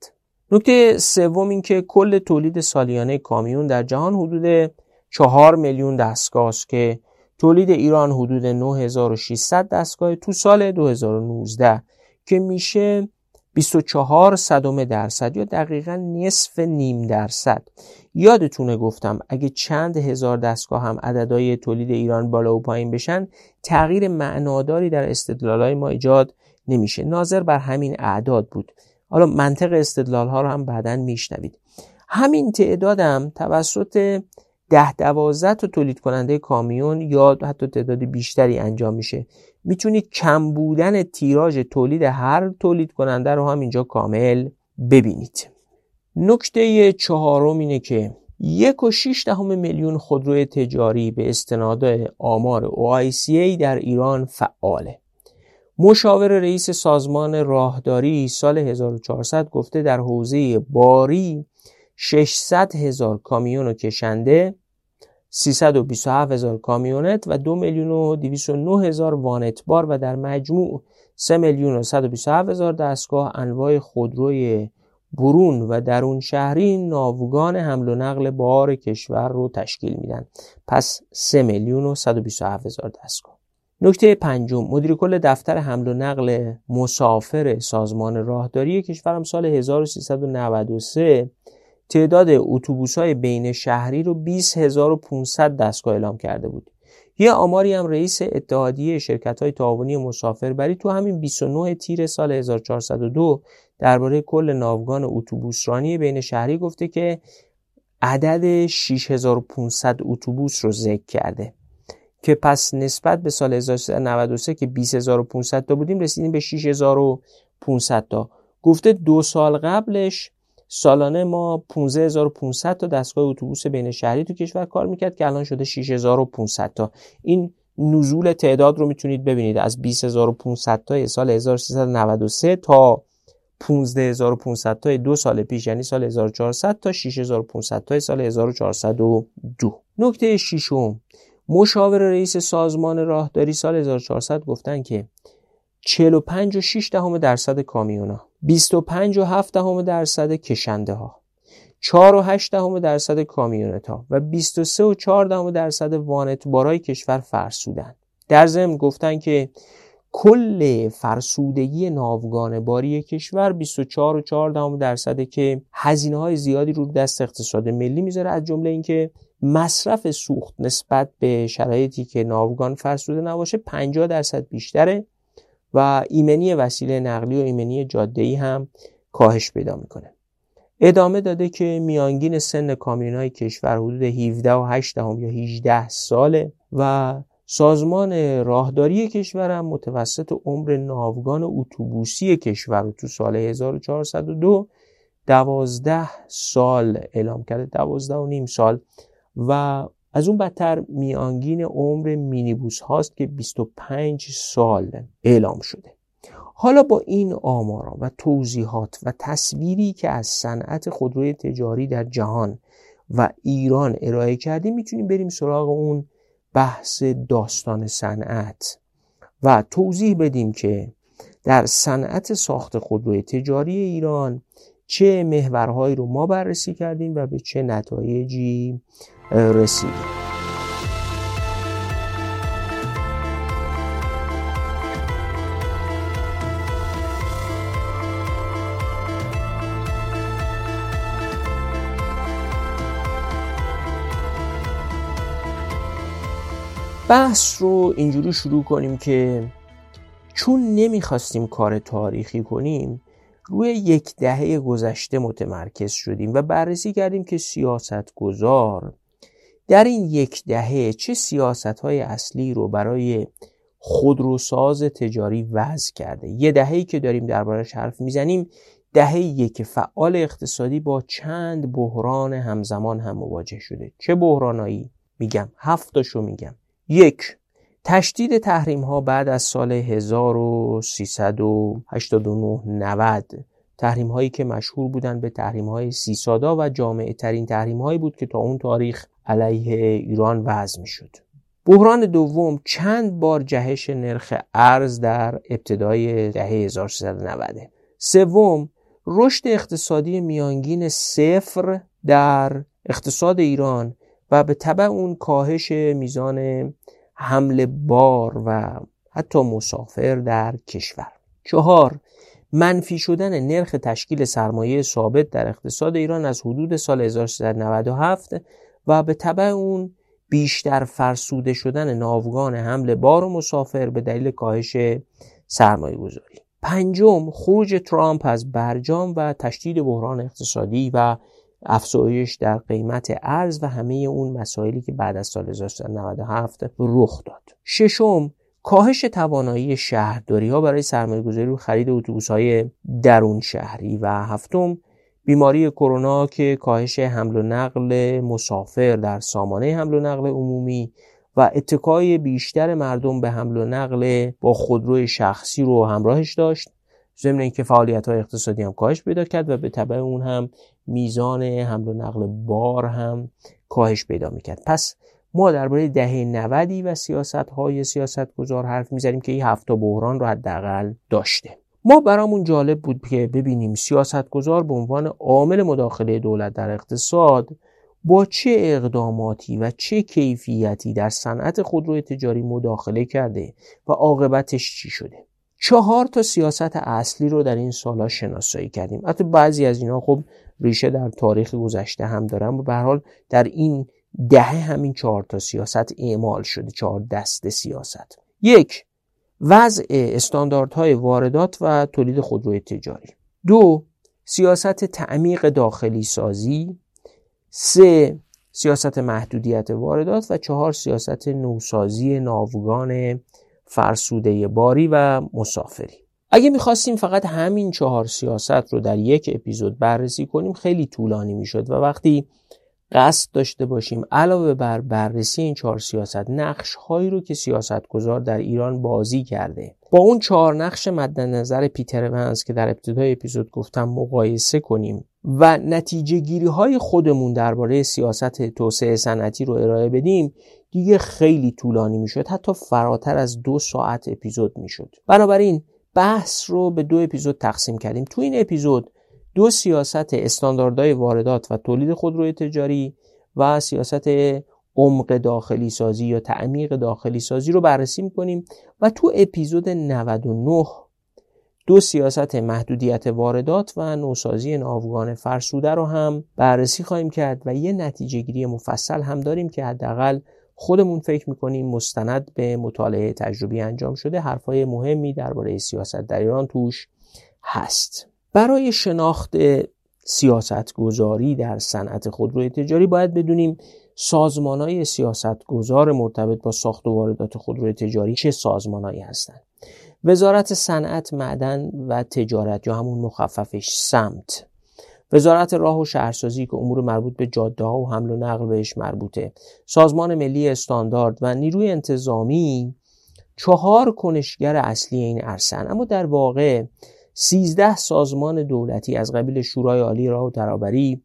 S1: نکته سوم این که کل تولید سالیانه کامیون در جهان حدود 4 میلیون دستگاه است که تولید ایران حدود 9600 دستگاه تو سال 2019 که میشه 24 صدم درصد یا دقیقا نصف نیم درصد. یادتونه گفتم اگه چند هزار دستگاه هم عددهای تولید ایران بالا و پایین بشن تغییر معناداری در استدلالهای ما ایجاد نمیشه. ناظر بر همین اعداد بود. حالا منطق استدلال ها رو هم بعدا میشنوید. همین تعدادم توسط ده دوازده تا تولید کننده کامیون یا حتی تعداد بیشتری انجام میشه. می‌تونید کم بودن تیراژ تولید هر تولید کننده رو هم اینجا کامل ببینید. نکته چهارم اینه که یک و شیش دهم میلیون خودروی تجاری به استناد آمار OICA در ایران فعاله. مشاور رئیس سازمان راهداری سال 1400 گفته در حوزه باری 600 هزار کامیون و کشنده 327 هزار کامیونت و 2 میلیون و 209 هزار وانت بار و در مجموع 3 میلیون و 127 هزار دستگاه انواع خودروی برون و درون شهری ناوگان حمل و نقل بار کشور رو تشکیل میدن. پس 3 میلیون و 127 هزار دستگاه. نکته پنجم مدیر کل دفتر حمل و نقل مسافر سازمان راهداری کشورم سال 1393 تعداد اتوبوس های بین شهری رو 20500 دستگاه اعلام کرده بود. یه آماری هم رئیس اتحادیه شرکت های تعاونی مسافربری تو همین 29 تیر سال 1402 درباره کل ناوگان اتوبوسرانی بین شهری گفته که عدد 6500 اتوبوس رو ذکر کرده. که پس نسبت به سال 1393 که 20500 تا بودیم رسیدیم به 6500 تا گفته دو سال قبلش سالانه ما 15500 تا دستگاه اتوبوس بین شهری تو کشور کار می‌کرد که الان شده 6500 تا این نزول تعداد رو می‌تونید ببینید از 20500 تا سال 1393 تا 15500 تا دو سال پیش یعنی سال 1400 تا 6500 تا سال 1402 نکته ششم مشاور رئیس سازمان راهداری سال 1400 گفتن که 45 و 6 دهم درصد کامیونا 25 و 7 دهم درصد کشنده ها 4 و 8 دهم درصد کامیونت ها و 23 و 4 دهم درصد وانت بارای کشور فرسودن. در ضمن گفتن که کل فرسودگی ناوگان باری کشور 24 و 4 دهم درصده که هزینه های زیادی رو دست اقتصاد ملی می‌ذاره از جمله اینکه مصرف سوخت نسبت به شرایطی که ناوگان فرسوده نباشه 50 درصد بیشتره و ایمنی وسیله نقلی و ایمنی جاده ای هم کاهش پیدا می‌کنه. ادامه داده که میانگین سن کامیون های کشور حدود 17 و 8 یا 18 ساله و سازمان راهداری کشور هم متوسط عمر ناوگان اتوبوسی کشور رو تو سال 1402 دوازده سال اعلام کرده. دوازده و نیم سال و از اون بدتر میانگین عمر مینیبوس هاست که 25 سال اعلام شده. حالا با این آمارا و توضیحات و تصویری که از صنعت خودروی تجاری در جهان و ایران ارائه کردیم می‌تونیم بریم سراغ اون بحث داستان صنعت و توضیح بدیم که در صنعت ساخت خودروی تجاری ایران چه محورهایی رو ما بررسی کردیم و به چه نتایجی رسید. بحث رو اینجوری شروع کنیم که چون نمی‌خواستیم کار تاریخی کنیم روی یک دهه گذشته متمرکز شدیم و بررسی کردیم که سیاست گذار در این یک دهه چه سیاست های اصلی رو برای خودروساز تجاری وضع کرده؟ یه دهه‌ای که داریم دربارش حرف می‌زنیم دهه که فعال اقتصادی با چند بحران همزمان هم مواجه شده. چه بحرانایی؟ میگم هفتاشو میگم. یک تشدید تحریم ها بعد از سال 1389 90 تحریم هایی که مشهور بودند به تحریم های سی سادا و جامعه ترین تحریم هایی بود که تا اون تاریخ علیه ایران وضع می شد. بحران دوم چند بار جهش نرخ ارز در ابتدای دهه 1390 سوم رشد اقتصادی میانگین صفر در اقتصاد ایران و به طبع اون کاهش میزان حمل بار و حتی مسافر در کشور چهار منفی شدن نرخ تشکیل سرمایه ثابت در اقتصاد ایران از حدود سال 1397 و به طبع اون بیشتر فرسوده شدن ناوگان حمل بار و مسافر به دلیل کاهش سرمایه گذاری پنجم خروج ترامپ از برجام و تشدید بحران اقتصادی و افزایش در قیمت ارز و همه اون مسائلی که بعد از سال 1997 رخ داد. ششم کاهش توانایی شهرداری ها برای سرمایه گذاری رو خرید اتوبوس های درون شهری و هفتم بیماری کرونا که کاهش حمل و نقل مسافر در سامانه حمل و نقل عمومی و اتکای بیشتر مردم به حمل و نقل با خودروی شخصی رو همراهش داشت. ضمن اینکه فعالیت های اقتصادی هم کاهش پیدا کرد و به تبع اون هم میزان حمل و نقل بار هم کاهش پیدا می‌کرد. پس ما درباره دهه 90 و سیاست های سیاست گذار حرف می‌زنیم که این هفته بحران رو حداقل داشته. ما برامون جالب بود که ببینیم سیاست گذار به عنوان عامل مداخله دولت در اقتصاد با چه اقداماتی و چه کیفیتی در صنعت خودرو تجاری مداخله کرده و عاقبتش چی شده. چهار تا سیاست اصلی رو در این سالها شناسایی کردیم. حتی بعضی از اینا خب ریشه در تاریخ گذشته هم دارن. و به حال در این دهه همین چهار تا سیاست اعمال شده چهار دست سیاست. یک وضع استانداردهای واردات و تولید خودروی تجاری. دو سیاست تعمیق داخلی سازی. سه سیاست محدودیت واردات. و چهار سیاست نوسازی ناوگان فرسوده باری و مسافری. اگه می‌خواستیم فقط همین چهار سیاست رو در یک اپیزود بررسی کنیم خیلی طولانی می‌شد و وقتی قصد داشته باشیم علاوه بر بررسی این چهار سیاست نقش هایی رو که سیاست گذار در ایران بازی کرده. با اون چهار نقش مد نظر پیتر ونس که در ابتدای اپیزود گفتم مقایسه کنیم و نتیجه گیری های خودمون درباره سیاست توسعه صنعتی رو ارائه بدیم دیگه خیلی طولانی می‌شد. حتی فراتر از دو ساعت اپیزود می‌شد. بنابراین بحث رو به دو اپیزود تقسیم کردیم. تو این اپیزود دو سیاست استانداردهای واردات و تولید خودروی تجاری و سیاست عمق داخلی سازی یا تعمیق داخلی سازی رو بررسی می‌کنیم و تو اپیزود 99 دو سیاست محدودیت واردات و نوسازی ناوگان فرسوده رو هم بررسی خواهیم کرد و یه نتیجه گیری مفصل هم داریم که حداقل خودمون فکر می‌کنیم مستند به مطالعه تجربی انجام شده حرفای مهمی درباره سیاست در ایران توش هست. برای شناخت سیاست گذاری در صنعت خودروی تجاری باید بدونیم سازمان های سیاست گذار مرتبط با ساخت و واردات خودروی تجاری چه سازمانهایی هستند؟ وزارت صنعت معدن و تجارت یا همون مخففش سمت. وزارت راه و شهرسازی که امور مربوط به جاده ها و حمل و نقل بهش مربوطه. سازمان ملی استاندارد و نیروی انتظامی چهار کنشگر اصلی این عرصن اما در واقع سیزده سازمان دولتی از قبیل شورای عالی راه و ترابری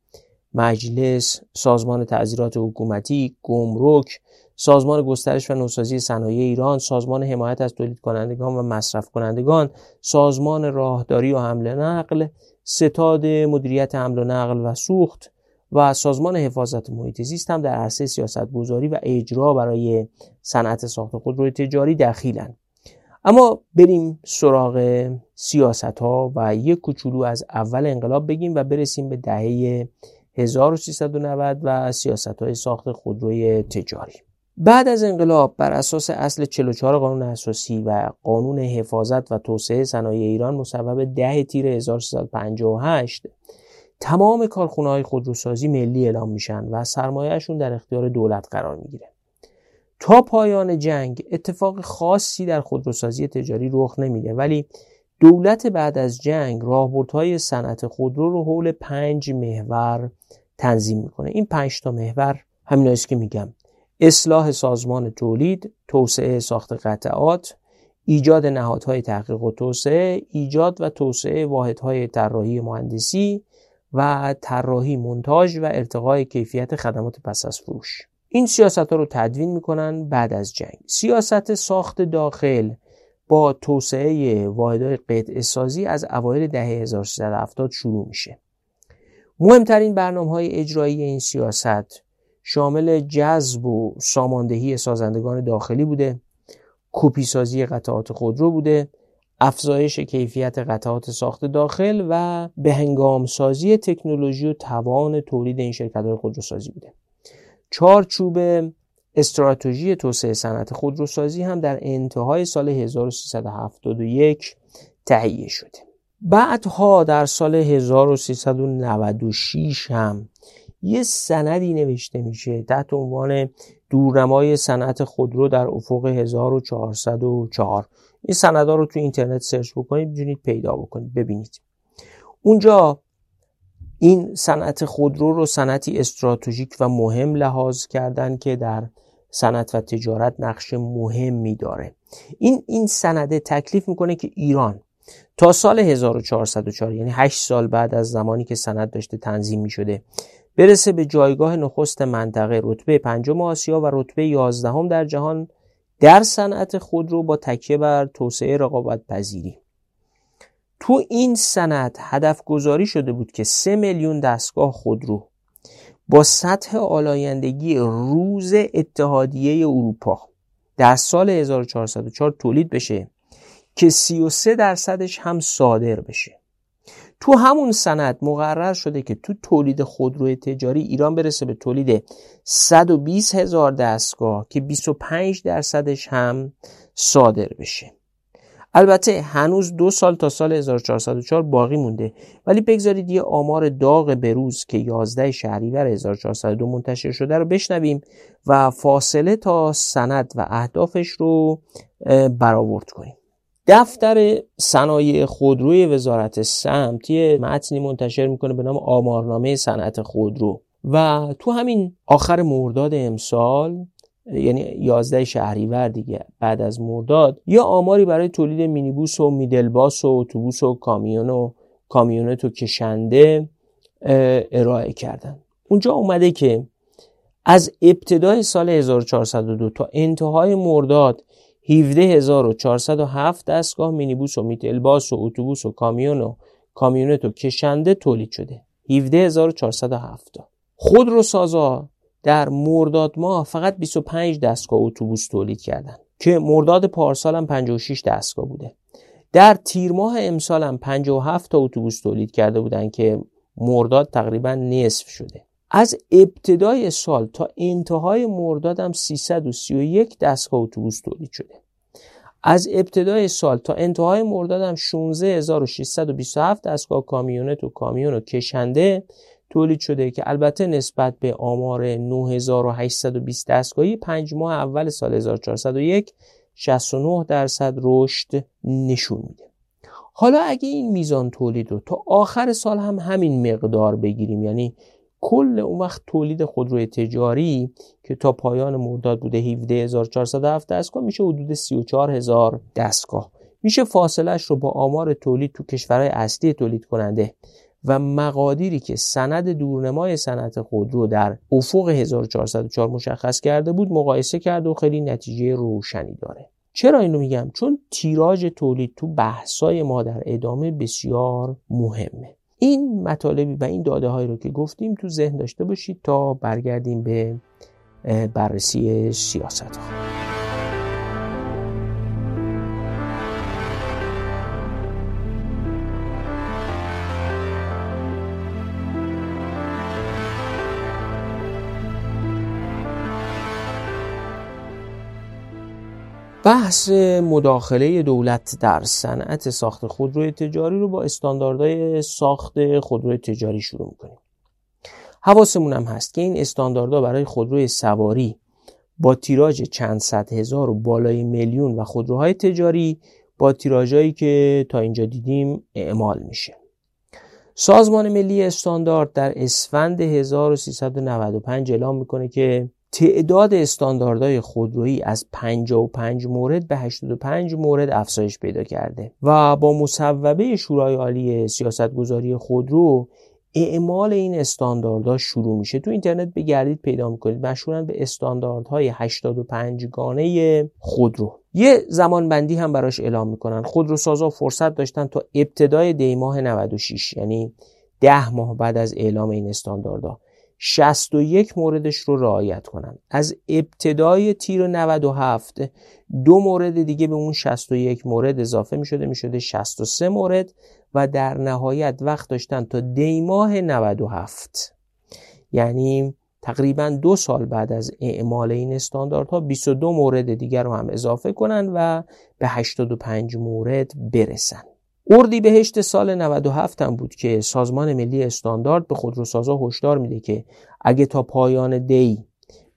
S1: مجلس سازمان تعذیرات حکومتی گمرک سازمان گسترش و نوسازی صنایع ایران سازمان حمایت از تولید کنندگان و مصرف کنندگان سازمان راهداری و حمل نقل ستاد مدیریت حمل و نقل و سوخت و سازمان حفاظت محیط زیست هم در عرصه سیاست گذاری و اجرا برای صنعت ساخت خودروی تجاری دخیلند اما بریم سراغ سیاست ها و یک کوچولو از اول انقلاب بگیم و برسیم به دهه 1390 و سیاست های ساخت خودروی تجاری. بعد از انقلاب بر اساس اصل 44 قانون اساسی و قانون حفاظت و توسعه صنایع ایران مصوب 10 تیر 1358 تمام کارخونه های خودروسازی ملی اعلام میشن و سرمایهشون در اختیار دولت قرار می‌گیره. تا پایان جنگ اتفاق خاصی در خودروسازی تجاری رخ نمیده ولی دولت بعد از جنگ راهبردهای صنعت خودرو رو حول پنج محور تنظیم می‌کنه. این پنج تا محور همین است که میگم. اصلاح سازمان تولید توسعه ساخت قطعات ایجاد نهادهای تحقیق و توسعه ایجاد و توسعه واحدهای طراحی مهندسی و طراحی مونتاژ و ارتقای کیفیت خدمات پس از فروش. این سیاست ها رو تدوین می‌کنن بعد از جنگ. سیاست ساخت داخل با توسعه واحدهای قطع سازی از اوایل دهه 1370 شروع میشه. مهمترین برنامه های اجرایی این سیاست شامل جذب و ساماندهی سازندگان داخلی بوده کپی سازی قطعات خودرو بوده افزایش کیفیت قطعات ساخت داخل و به هنگام سازی تکنولوژی و توان تولید این شرکت های خودروسازی بوده. چارچوب استراتژی توسعه صنعت خودروسازی هم در انتهای سال 1371 تهیه شده. بعدها در سال 1396 هم یه سندی نوشته میشه تحت عنوان دورنمای صنعت خودرو در افق 1404 این سندها رو تو اینترنت سرچ بکنید می‌تونید پیدا بکنید. ببینید. اونجا این صنعت خودرو رو صنعتی استراتژیک و مهم لحاظ کردن که در صنعت و تجارت نقش مهمی داره. این این سنده تکلیف می‌کنه که ایران تا سال 1404 یعنی 8 سال بعد از زمانی که سند داشته تنظیم می شده برسه به جایگاه نخست منطقه رتبه پنجم آسیا و رتبه یازدهم در جهان در صنعت خودرو با تکیه بر توسعه رقابت پذیری تو این سند هدف گذاری شده بود که سه میلیون دستگاه خودرو با سطح آلایندگی روز اتحادیه اروپا در سال 1404 تولید بشه که 33 درصدش هم صادر بشه. تو همون سند مقرر شده که تو تولید خودرو تجاری ایران برسه به تولید 120 هزار دستگاه که 25 درصدش هم صادر بشه. البته هنوز دو سال تا سال 1404 باقی مونده. ولی بگذارید یه آمار داغ بروز که 11 شهریور 1402 منتشر شده رو بشنویم و فاصله تا سند و اهدافش رو برآورد کنیم. دفتر صنایع خودروی وزارت سمت یه متنی منتشر می‌کنه به نام آمارنامه صنعت خودرو. و تو همین آخر مرداد امسال یعنی 11 شهریور دیگه بعد از مرداد یا آماری برای تولید مینیبوس و میدلباس و اتوبوس و کامیون و کامیونت و کشنده ارائه کردن. اونجا اومده که از ابتدای سال 1402 تا انتهای مرداد 17407 دستگاه مینیبوس و میتلباس و اتوبوس و کامیون و کامیونت و کشنده تولید شده. 17407 خودروسازا در مرداد ماه فقط 25 دستگاه اتوبوس تولید کردند که مرداد پارسال هم 56 دستگاه بوده. در تیر ماه امسال هم 57 تا اتوبوس تولید کرده بودند که مرداد تقریبا نصف شده. از ابتدای سال تا انتهای مرداد هم 331 دستگاه اتوبوس تولید شده. از ابتدای سال تا انتهای مرداد هم 16627 دستگاه کامیونت و کامیون و کشنده تولید شده که البته نسبت به آمار 9820 دستگاهی پنج ماه اول سال 1401 69 درصد رشد نشون میده. حالا اگه این میزان تولید رو تا آخر سال هم همین مقدار بگیریم یعنی کل اون وقت تولید خودروی تجاری که تا پایان مرداد بوده 17407 دستگاه میشه حدود 34000 دستگاه. میشه فاصلش رو با آمار تولید تو کشورهای اصلی تولید کننده و مقادیری که سند دورنمای صنعت خودرو در افق 1404 مشخص کرده بود مقایسه کرده و خیلی نتیجه روشنی داره. چرا اینو میگم؟ چون تیراژ تولید تو بحثای ما در ادامه بسیار مهمه. این مطالبی و این داده هایی رو که گفتیم تو ذهن داشته باشید تا برگردیم به بررسی سیاست ها. بحث مداخله دولت در صنعت ساخت خودروی تجاری رو با استانداردهای ساخت خودروی تجاری شروع می‌کنیم. حواسمون هم هست که این استانداردها برای خودروی سواری با تیراژ چند صد هزار و بالای میلیون و خودروهای تجاری با تیراژهایی که تا اینجا دیدیم اعمال میشه. سازمان ملی استاندارد در اسفند 1395 اعلام می‌کنه که تعداد استانداردهای خودرویی از 55 مورد به 85 مورد افزایش پیدا کرده و با مصوبه شورای عالی سیاستگذاری خودرو اعمال این استانداردها شروع میشه. تو اینترنت بگردید پیدا می‌کنید. مشهورن به استانداردهای 85 گانه خودرو. یه زمان بندی هم براش اعلام می‌کنن. خودروسازا فرصت داشتن تا ابتدای دی ماه 96 یعنی ده ماه بعد از اعلام این استانداردها. 61 موردش رو رعایت کنن. از ابتدای تیر 97 دو مورد دیگه به اون 61 مورد اضافه می شده می شده 63 مورد و در نهایت وقت داشتن تا دی ماه 97 یعنی تقریبا دو سال بعد از اعمال این استانداردها 22 مورد دیگر رو هم اضافه کنن و به 85 مورد برسن. اردی بهشت سال 97 هم بود که سازمان ملی استاندارد به خودروسازا هشدار میده که اگه تا پایان دی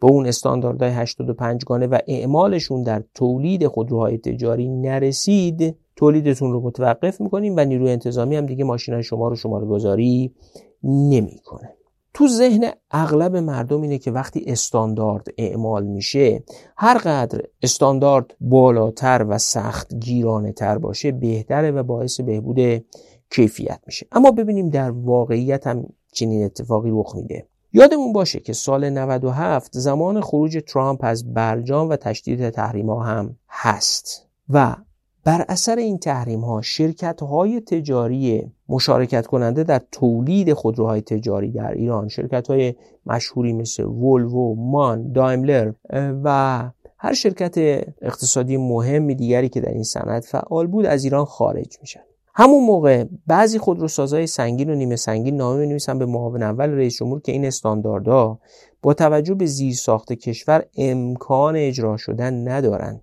S1: به اون استانداردهای 85 گانه و اعمالشون در تولید خودروهای تجاری نرسید تولیدتون رو متوقف می‌کنیم و نیروی انتظامی هم دیگه ماشین شما رو شماره گذاری نمی‌کنه. تو ذهن اغلب مردم اینه که وقتی استاندارد اعمال میشه هر قدر استاندارد بالاتر و سخت گیرانه تر باشه بهتره و باعث بهبود کیفیت میشه. اما ببینیم در واقعیت هم چنین اتفاقی رخ میده. یادمون باشه که سال 97 زمان خروج ترامپ از برجام و تشدید تحریم ها هم هست و بر اثر این تحریم ها شرکت های تجاری مشارکت کننده در تولید خودروهای تجاری در ایران. شرکت های مشهوری مثل ولوو، مان، دایملر و هر شرکت اقتصادی مهمی دیگری که در این صنعت فعال بود از ایران خارج میشن. همون موقع بعضی خودروسازهای سنگین و نیمه سنگین نامه نویسن به معاون اول رئیس جمهور که این استانداردها با توجه به زیر ساخت کشور امکان اجرا شدن ندارند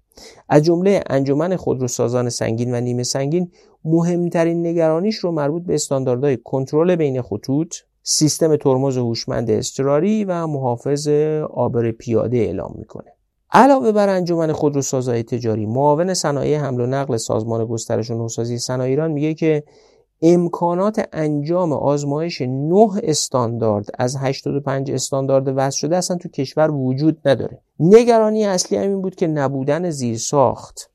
S1: از جمله انجمن خودروسازان سنگین و نیمه سنگین مهمترین نگرانیش رو مربوط به استانداردهای کنترل بین خطوط سیستم ترمز هوشمند اضطراری و محافظ آبر پیاده اعلام می‌کنه. علاوه بر انجمن خودروسازهای تجاری معاون صنایع حمل و نقل سازمان گسترش و نوسازی صنایع ایران میگه که امکانات انجام آزمایش 9 استاندارد از 85 استاندارد وضع شده اصلا تو کشور وجود نداره. نگرانی اصلی همین بود که نبودن زیرساخت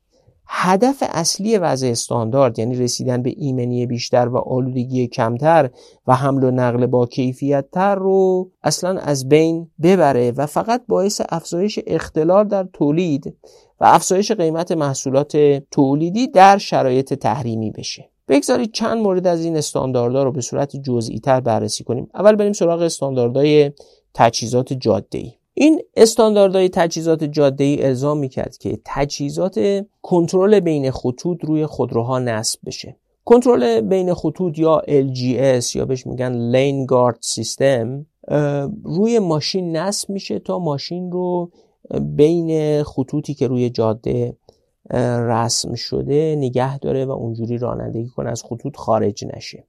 S1: هدف اصلی وضع استاندارد یعنی رسیدن به ایمنی بیشتر و آلودگی کمتر و حمل و نقل با کیفیت تر رو اصلا از بین ببره و فقط باعث افزایش اختلال در تولید و افزایش قیمت محصولات تولیدی در شرایط تحریمی بشه. بگذارید چند مورد از این استانداردها رو به صورت جزئی تر بررسی کنیم. اول بریم سراغ استانداردهای تجهیزات جاده ای این استانداردهای تجهیزات جاده ای الزام می‌کرد که تجهیزات کنترل بین خطوط روی خودروها نصب بشه. کنترل بین خطوط یا LGS یا بهش میگن لین گارد سیستم روی ماشین نصب میشه تا ماشین رو بین خطوطی که روی جاده رسم شده نگه داره و اونجوری رانندگی کنه از خطوط خارج نشه.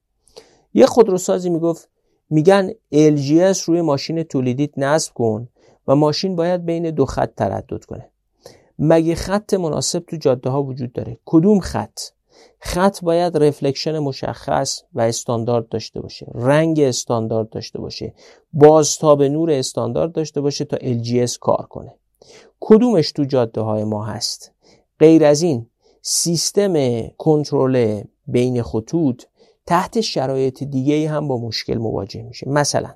S1: یه خودروسازی می‌گفت میگن LGS روی ماشین تولیدیت نصب کن. و ماشین باید بین دو خط تردد کنه. مگه خط مناسب تو جاده ها وجود داره؟ کدوم خط؟ خط باید رفلکشن مشخص و استاندارد داشته باشه. رنگ استاندارد داشته باشه. بازتاب نور استاندارد داشته باشه تا LGS کار کنه. کدومش تو جاده های ما هست؟ غیر از این سیستم کنترل بین خطوط تحت شرایط دیگه هم با مشکل مواجه میشه. مثلا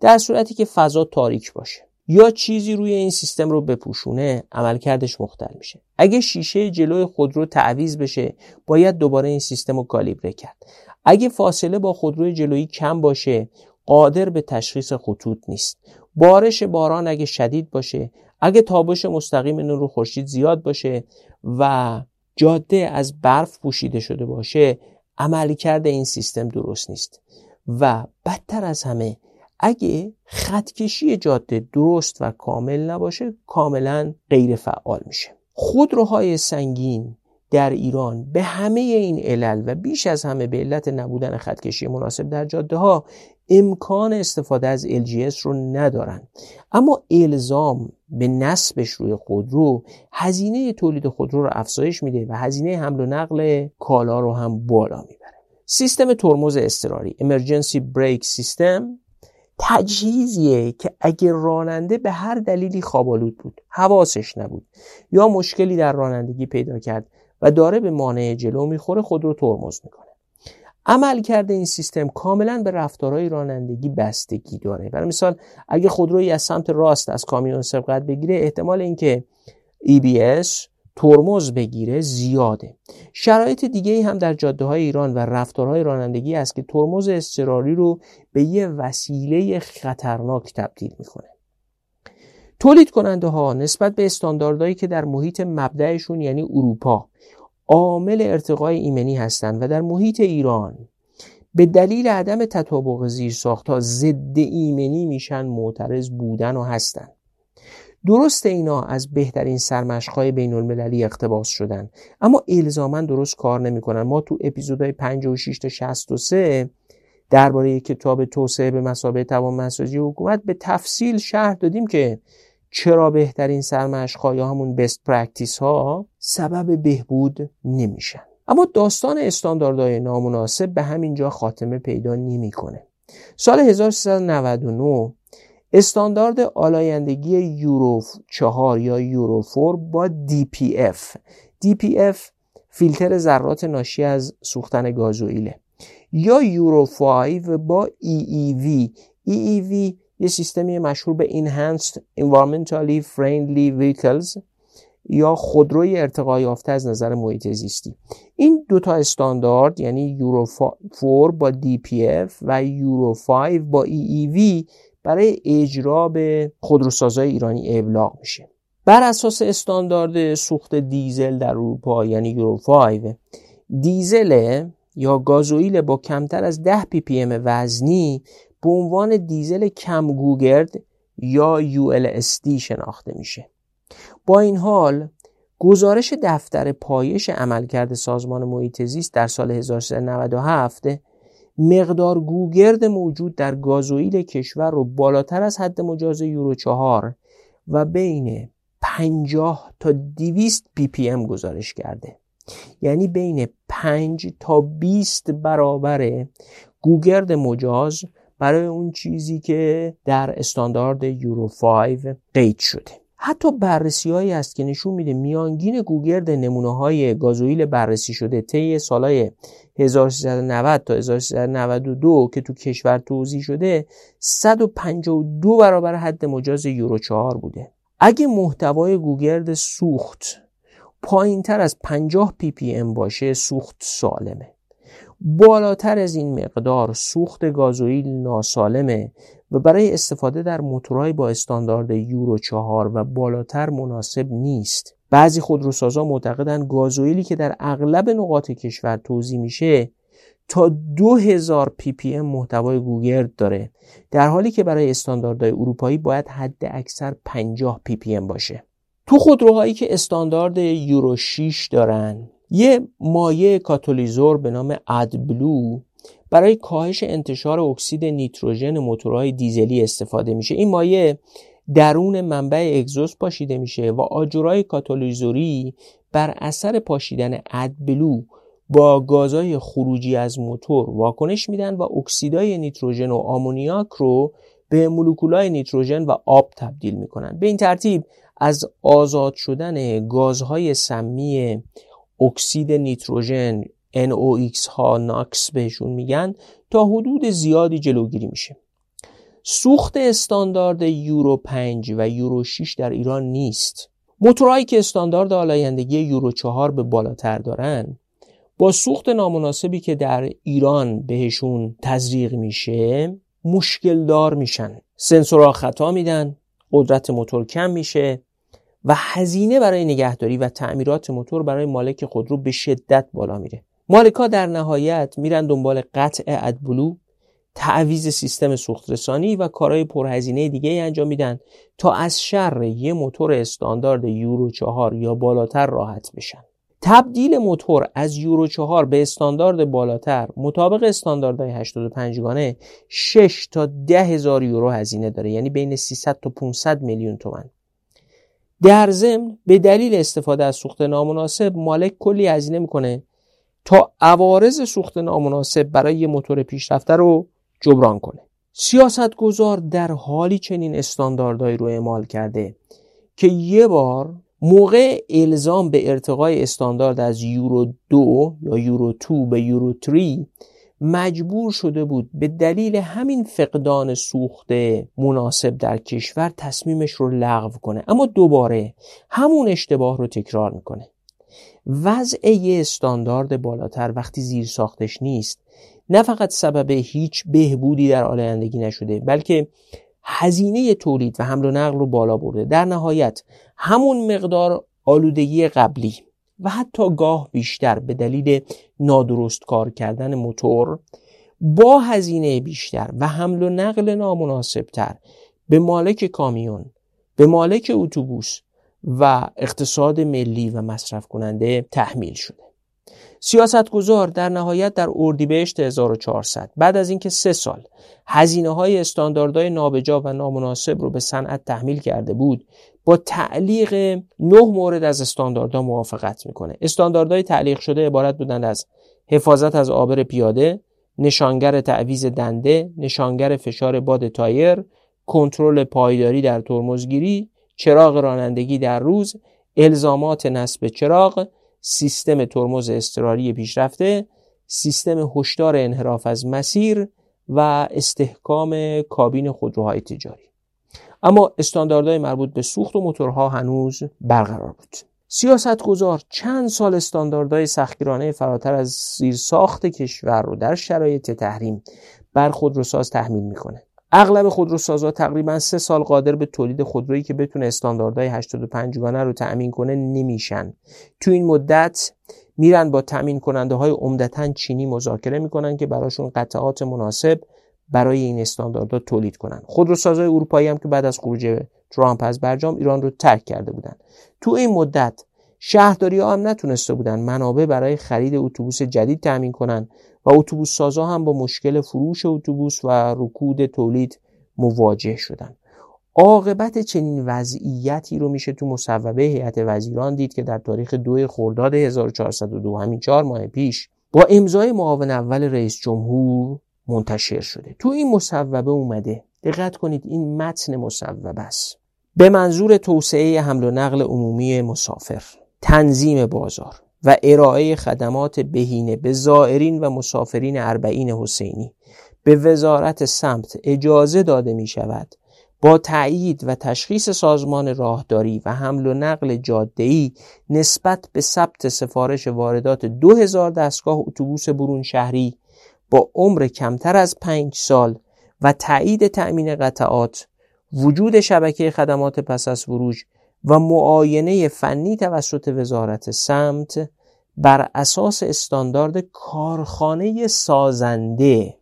S1: در صورتی که فضا تاریک باشه. یا چیزی روی این سیستم رو بپوشونه عملکردش مختل میشه. اگه شیشه جلوی خودرو تعویز بشه باید دوباره این سیستم رو کالیبره کرد. اگه فاصله با خودروی جلویی کم باشه قادر به تشخیص خطوط نیست. بارش باران اگه شدید باشه اگه تابش مستقیم نور خورشید زیاد باشه و جاده از برف پوشیده شده باشه عملکرد این سیستم درست نیست. و بدتر از همه اگه خطکشی جاده درست و کامل نباشه کاملا غیر فعال میشه. خودروهای سنگین در ایران به همه این علل و بیش از همه به علت نبودن خطکشی مناسب در جاده ها امکان استفاده از LGS رو ندارن. اما الزام به نصبش روی خودرو هزینه تولید خودرو رو افزایش میده و هزینه حمل و نقل کالا رو هم بالا می‌بره. سیستم ترمز اضطراری Emergency Brake System تجهیزیه که اگر راننده به هر دلیلی خوابالود بود حواسش نبود یا مشکلی در رانندگی پیدا کرد و داره به مانع جلو می‌خوره خود رو ترمز می‌کنه. عمل کرده این سیستم کاملا به رفتارهای رانندگی بستگی داره. برای مثال اگه خودرویی از سمت راست از کامیون سبقت بگیره احتمال اینکه EBS ترمز بگیره زیاده. شرایط دیگه ای هم در جاده های ایران و رفتارهای رانندگی است که ترمز اضطراری رو به یه وسیله خطرناک تبدیل می‌کنه. تولید کننده ها نسبت به استانداردهایی که در محیط مبدعشون یعنی اروپا عامل ارتقای ایمنی هستند و در محیط ایران به دلیل عدم تطابق زیر ها ضد ایمنی میشن معترض بودن و هستند درست اینا از بهترین سرمشقهای بین المللی اقتباس شدن. اما الزاما درست کار نمی‌کنن. ما تو اپیزودهای 56 تا 63 درباره کتاب توسعه به مسابقه توانمندسازی حکومت به تفصیل شرح دادیم که چرا بهترین سرمشقها یا همون best practice ها سبب بهبود نمیشن. اما داستان استانداردهای نامناسب به همین جا خاتمه پیدا نمی‌کنه. سال 1399 استاندارد آلایندگی یورو 4 یا یورو 4 با DPF DPF فیلتر ذرات ناشی از سوختن گازوئیله یا یورو 5 با EEV EEV یه سیستمی مشهور به Enhanced Environmentally Friendly Vehicles یا خودروی ارتقا یافته از نظر محیط زیستی. این دوتا استاندارد یعنی یورو 4 با DPF و یورو 5 با EEV برای اجرا به خودروسازای ایرانی ابلاغ میشه. بر اساس استاندارد سوخت دیزل در اروپا یعنی یورو 5 دیزل یا گازوئیل با کمتر از 10 پی پی ام وزنی به عنوان دیزل کم گوگرد یا ULSD شناخته میشه. با این حال گزارش دفتر پایش عملکرد سازمان محیط زیست در سال 1397 مقدار گوگرد موجود در گازوئیل کشور رو بالاتر از حد مجاز یورو 4 و بین 50 تا 200 پی پی ام گزارش کرده. یعنی بین 5 تا 20 برابر گوگرد مجاز برای اون چیزی که در استاندارد یورو 5 قید شده. حتی بررسی هایی است که نشون میده میانگین گوگرد نمونه های گازوئیل بررسی شده طی سالهای 1390 تا 1392 که تو کشور توضیح شده 152 برابر حد مجاز یورو 4 بوده. اگه محتوای گوگرد سوخت پایین تر از 50 پی پی ام باشه سوخت سالمه. بالاتر از این مقدار سوخت گازوئیل ناسالمه و برای استفاده در موتورهای با استاندارد یورو 4 و بالاتر مناسب نیست. بعضی خودروسازا معتقدند گازوئیلی که در اغلب نقاط کشور توزیع میشه تا 2000 پی پی ام محتوای گوگرد داره در حالی که برای استانداردهای اروپایی باید حد اکثر 50 ppm باشه. تو خودروهایی که استاندارد یورو 6 دارن یه مایع کاتالیزور به نام AdBlue برای کاهش انتشار اکسید نیتروژن موتورهای دیزلی استفاده میشه. این مایع درون منبع اگزوز پاشیده میشه و آجرای کاتالیزوری بر اثر پاشیدن AdBlue با گازهای خروجی از موتور واکنش میدن و اکسیدای نیتروژن و آمونیاک رو به مولکولای نیتروژن و آب تبدیل می‌کنن. به این ترتیب از آزاد شدن گازهای سمی اکسید نیتروژن NOx ها NOx بهشون میگن تا حدود زیادی جلوگیری میشه. سوخت استاندارد یورو 5 و یورو 6 در ایران نیست. موتورهایی که استاندارد آلایندگی یورو 4 به بالاتر دارن با سوخت نامناسبی که در ایران بهشون تزریق میشه مشکل دار میشن. سنسورها خطا میدن قدرت موتور کم میشه و هزینه برای نگهداری و تعمیرات موتور برای مالک خودرو به شدت بالا میره. مالکا در نهایت میرن دنبال قطع ادبلو تعویز سیستم سوخترسانی و کارهای پرهزینه دیگه انجام میدن تا از شر یه موتور استاندارد یورو 4 یا بالاتر راحت بشن. تبدیل موتور از یورو 4 به استاندارد بالاتر مطابق استانداردهای 85 گانه 6 تا 10 هزار یورو هزینه داره یعنی بین 300 تا 500 میلیون تومن. در ضمن به دلیل استفاده از سوخت نامناسب مالک کلی هزینه می‌کنه تا عوارض سوخت نامناسب برای یه موتور پیشرفته رو جبران کنه. سیاستگزار در حالی چنین استانداردهایی رو اعمال کرده که یه بار موقع الزام به ارتقای استاندارد از یورو دو یا یورو 2 به یورو 3 مجبور شده بود به دلیل همین فقدان سوخت مناسب در کشور تصمیمش رو لغو کنه. اما دوباره همون اشتباه رو تکرار می‌کنه. وضع یه استاندارد بالاتر وقتی زیر ساختش نیست نه فقط سبب هیچ بهبودی در آیندگی نشده بلکه هزینه تولید و حمل و نقل رو بالا برده. در نهایت همون مقدار آلودگی قبلی. و حتی گاه بیشتر به دلیل نادرست کار کردن موتور با هزینه بیشتر و حمل و نقل نامناسبتر به مالک کامیون به مالک اتوبوس و اقتصاد ملی و مصرف کننده تحمیل شده. سیاستگزار در نهایت در اردیبهشت 1400 بعد از اینکه سه سال هزینه های استانداردهای نابجا و نامناسب رو به صنعت تحمیل کرده بود با تعلیق نه مورد از استانداردها موافقت می‌کنه. استانداردهای تعلیق شده عبارت بودند از حفاظت از آبر پیاده نشانگر تعویز دنده نشانگر فشار باد تایر کنترل پایداری در ترمزگیری چراغ رانندگی در روز الزامات نصب چراغ سیستم ترمز اضطراری پیشرفته سیستم هشدار انحراف از مسیر و استحکام کابین خودروهای تجاری. اما استانداردهای مربوط به سوخت و موتورها هنوز برقرار بود. سیاست گذار چند سال استانداردهای سختگیرانه فراتر از زیر ساخت کشور رو در شرایط تحریم بر خودروساز تحمیل می‌کنه. اغلب خودروسازها تقریبا سه سال قادر به تولید خودرویی که بتونه استانداردهای 85 گانه رو تأمین کنه نمیشن. تو این مدت میرن با تأمین کننده های عمدتا چینی مذاکره می‌کنن که براشون قطعات مناسب برای این استانداردها تولید کنن. خودروسازهای اروپایی هم که بعد از خروج ترامپ از برجام ایران رو ترک کرده بودن. تو این مدت شهرداری ها هم نتونسته بودن منابع برای خرید اتوبوس جدید تأمین کنن و اتوبوس سازا هم با مشکل فروش اتوبوس و رکود تولید مواجه شدن. عاقبت چنین وضعیتی رو میشه تو مصوبه هیئت وزیران دید که در تاریخ دو خرداد 1402 همین چهار ماه پیش با امضای معاون اول رئیس جمهور منتشر شده. تو این مصوبه اومده. دقت کنید این متن مصوبه است. به منظور توسعه حمل و نقل عمومی مسافر. تنظیم بازار و ارائه خدمات بهینه به زائرین و مسافرین اربعین حسینی. به وزارت سمت اجازه داده می شود با تایید و تشخیص سازمان راهداری و حمل و نقل جاده‌ای نسبت به ثبت سفارش واردات 2000 دستگاه اتوبوس برون شهری با عمر کمتر از 5 سال و تایید تأمین قطعات وجود شبکه خدمات پس از فروش و معاینه فنی توسط وزارت سمت بر اساس استاندارد کارخانه سازنده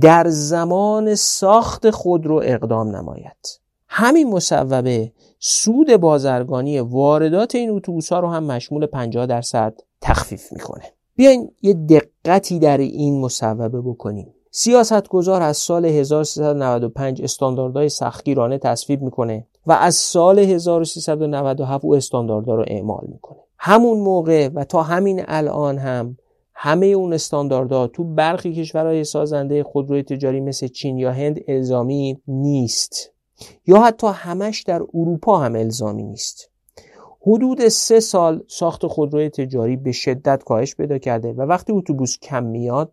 S1: در زمان ساخت خود رو اقدام نماید. همین مصوبه سود بازرگانی واردات این اتوبوس ها رو هم مشمول 50 درصد تخفیف می‌کنه. بیاین یه دقتی در این مصوبه بکنیم. سیاستگزار از سال 1395 استانداردهای سختگیرانه تصویب می‌کنه و از سال 1397 او استانداردها رو اعمال می‌کنه. همون موقع و تا همین الان هم همه اون استانداردها تو برخی کشورهای سازنده خودروی تجاری مثل چین یا هند الزامی نیست. یا حتی همش در اروپا هم الزامی نیست. حدود سه سال ساخت خودروی تجاری به شدت کاهش پیدا کرده و وقتی اتوبوس کم میاد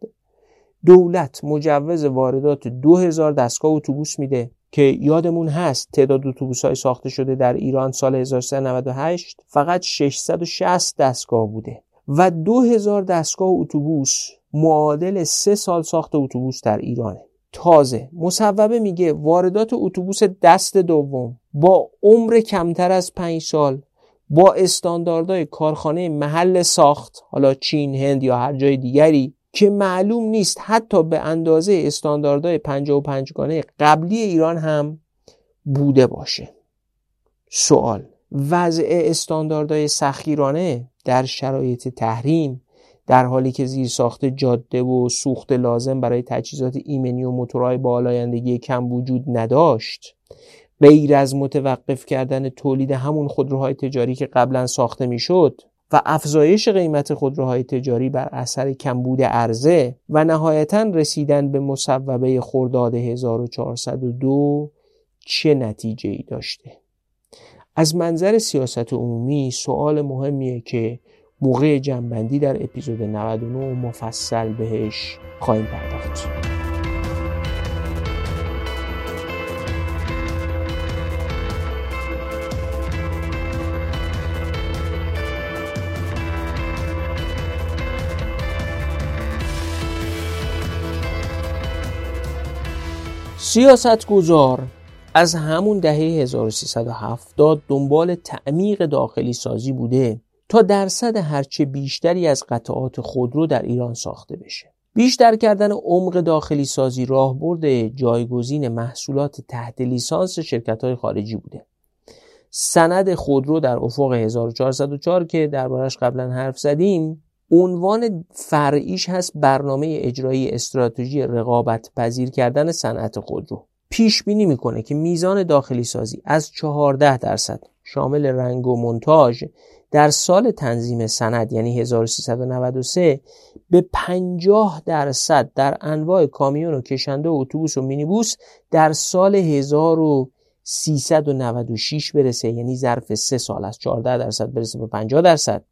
S1: دولت مجوز واردات 2000 دستگاه اتوبوس میده که یادمون هست تعداد اتوبوس های ساخته شده در ایران سال 1398 فقط 660 دستگاه بوده و 2000 دستگاه اتوبوس معادل سه سال ساخت اتوبوس در ایرانه. تازه مصوبه میگه واردات اتوبوس دست دوم با عمر کمتر از 5 سال با استانداردهای کارخانه محل ساخت حالا چین هند یا هر جای دیگری که معلوم نیست حتی به اندازه استانداردهای 55 گانه قبلی ایران هم بوده باشه. سوال وضع استانداردهای سخیرانه در شرایط تحریم در حالی که زیر ساخت جاده و سوخت لازم برای تجهیزات ایمنی و موتورهای با آلایندگی کم وجود نداشت غیر از متوقف کردن تولید همون خودروهای تجاری که قبلا ساخته می‌شد و افزایش قیمت خودروهای تجاری بر اثر کمبود عرضه و نهایتا رسیدن به مصوبه خرداد 1402 چه نتیجه ای داشته؟ از منظر سیاست عمومی سوال مهمیه که موقع جنبندی در اپیزود 99 مفصل بهش خواهیم پرداخت. سیاست گذار. از همون دهه 1370 دنبال تعمیق داخلی سازی بوده تا درصد هرچه بیشتری از قطعات خودرو در ایران ساخته بشه. بیشتر کردن عمق داخلی سازی راهبرد جایگزین محصولات تحت لیسانس شرکت های خارجی بوده. سند خودرو در افق 1404 که دربارش قبلا حرف زدیم عنوان فرعیش هست برنامه اجرایی استراتژی رقابت پذیر کردن صنعت خودرو. پیش بینی می‌کنه که میزان داخلی سازی از 14 درصد شامل رنگ و مونتاژ در سال تنظیم سند یعنی 1393 به 50 درصد در انواع کامیون و کشنده و اتوبوس و مینیبوس در سال 1396 برسه یعنی ظرف سه سال از 14 درصد برسه به 50 درصد.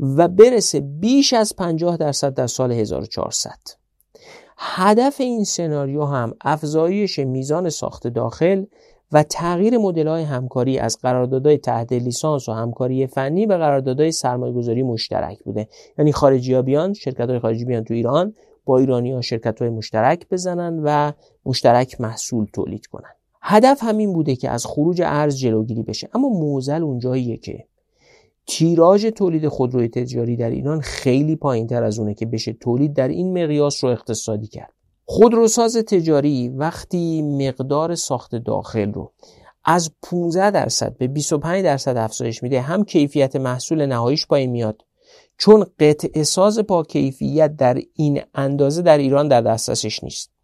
S1: و برسه بیش از 50 درصد در سال 1400 هدف این سناریو هم افزایش میزان ساخت داخل و تغییر های همکاری از قراردادهای تحت لیسانس و همکاری فنی به قراردادهای سرمایه‌گذاری مشترک بوده. یعنی ها بیان های خارجی بیان تو ایران با ایرانی ها شرکت های مشترک بزنن و مشترک محصول تولید کنن. هدف همین بوده که از خروج ارز جلوگیری بشه. اما موزل اونجاییه که تیراژ تولید خودروی تجاری در ایران خیلی پایین تر از اونه که بشه تولید در این مقیاس رو اقتصادی کرد. خودروساز تجاری وقتی مقدار ساخت داخل رو از 15 درصد به 25 درصد افزایش میده هم کیفیت محصول نهاییش پایین میاد. چون قطع ساز با کیفیت در این اندازه در ایران در دسترسش نیست.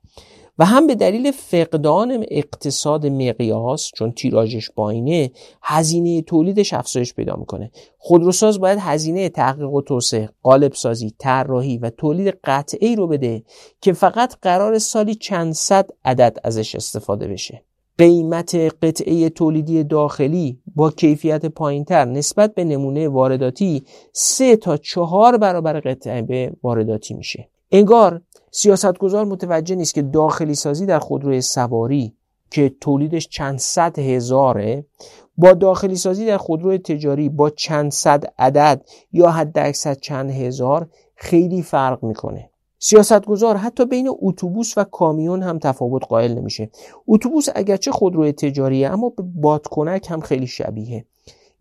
S1: و هم به دلیل فقدان اقتصاد مقیاس چون تیراژش پایینه هزینه تولیدش افزایش پیدا می‌کنه. خودروساز باید هزینه تحقیق و توسعه قالب سازی طراحی و تولید قطعی رو بده که فقط قرار سالی چند صد عدد ازش استفاده بشه. قیمت قطعه تولیدی داخلی با کیفیت پایینتر نسبت به نمونه وارداتی سه تا چهار برابر قطعه وارداتی میشه. انگار سیاستگزار متوجه نیست که داخلی سازی در خودروی سواری که تولیدش چند صد هزاره با داخلی سازی در خودروی تجاری با چند صد عدد یا حد اکثر چند هزار خیلی فرق می‌کنه. سیاستگزار حتی بین اتوبوس و کامیون هم تفاوت قائل نمیشه. اتوبوس اگرچه خودروی تجاریه اما به بادکنک هم خیلی شبیه.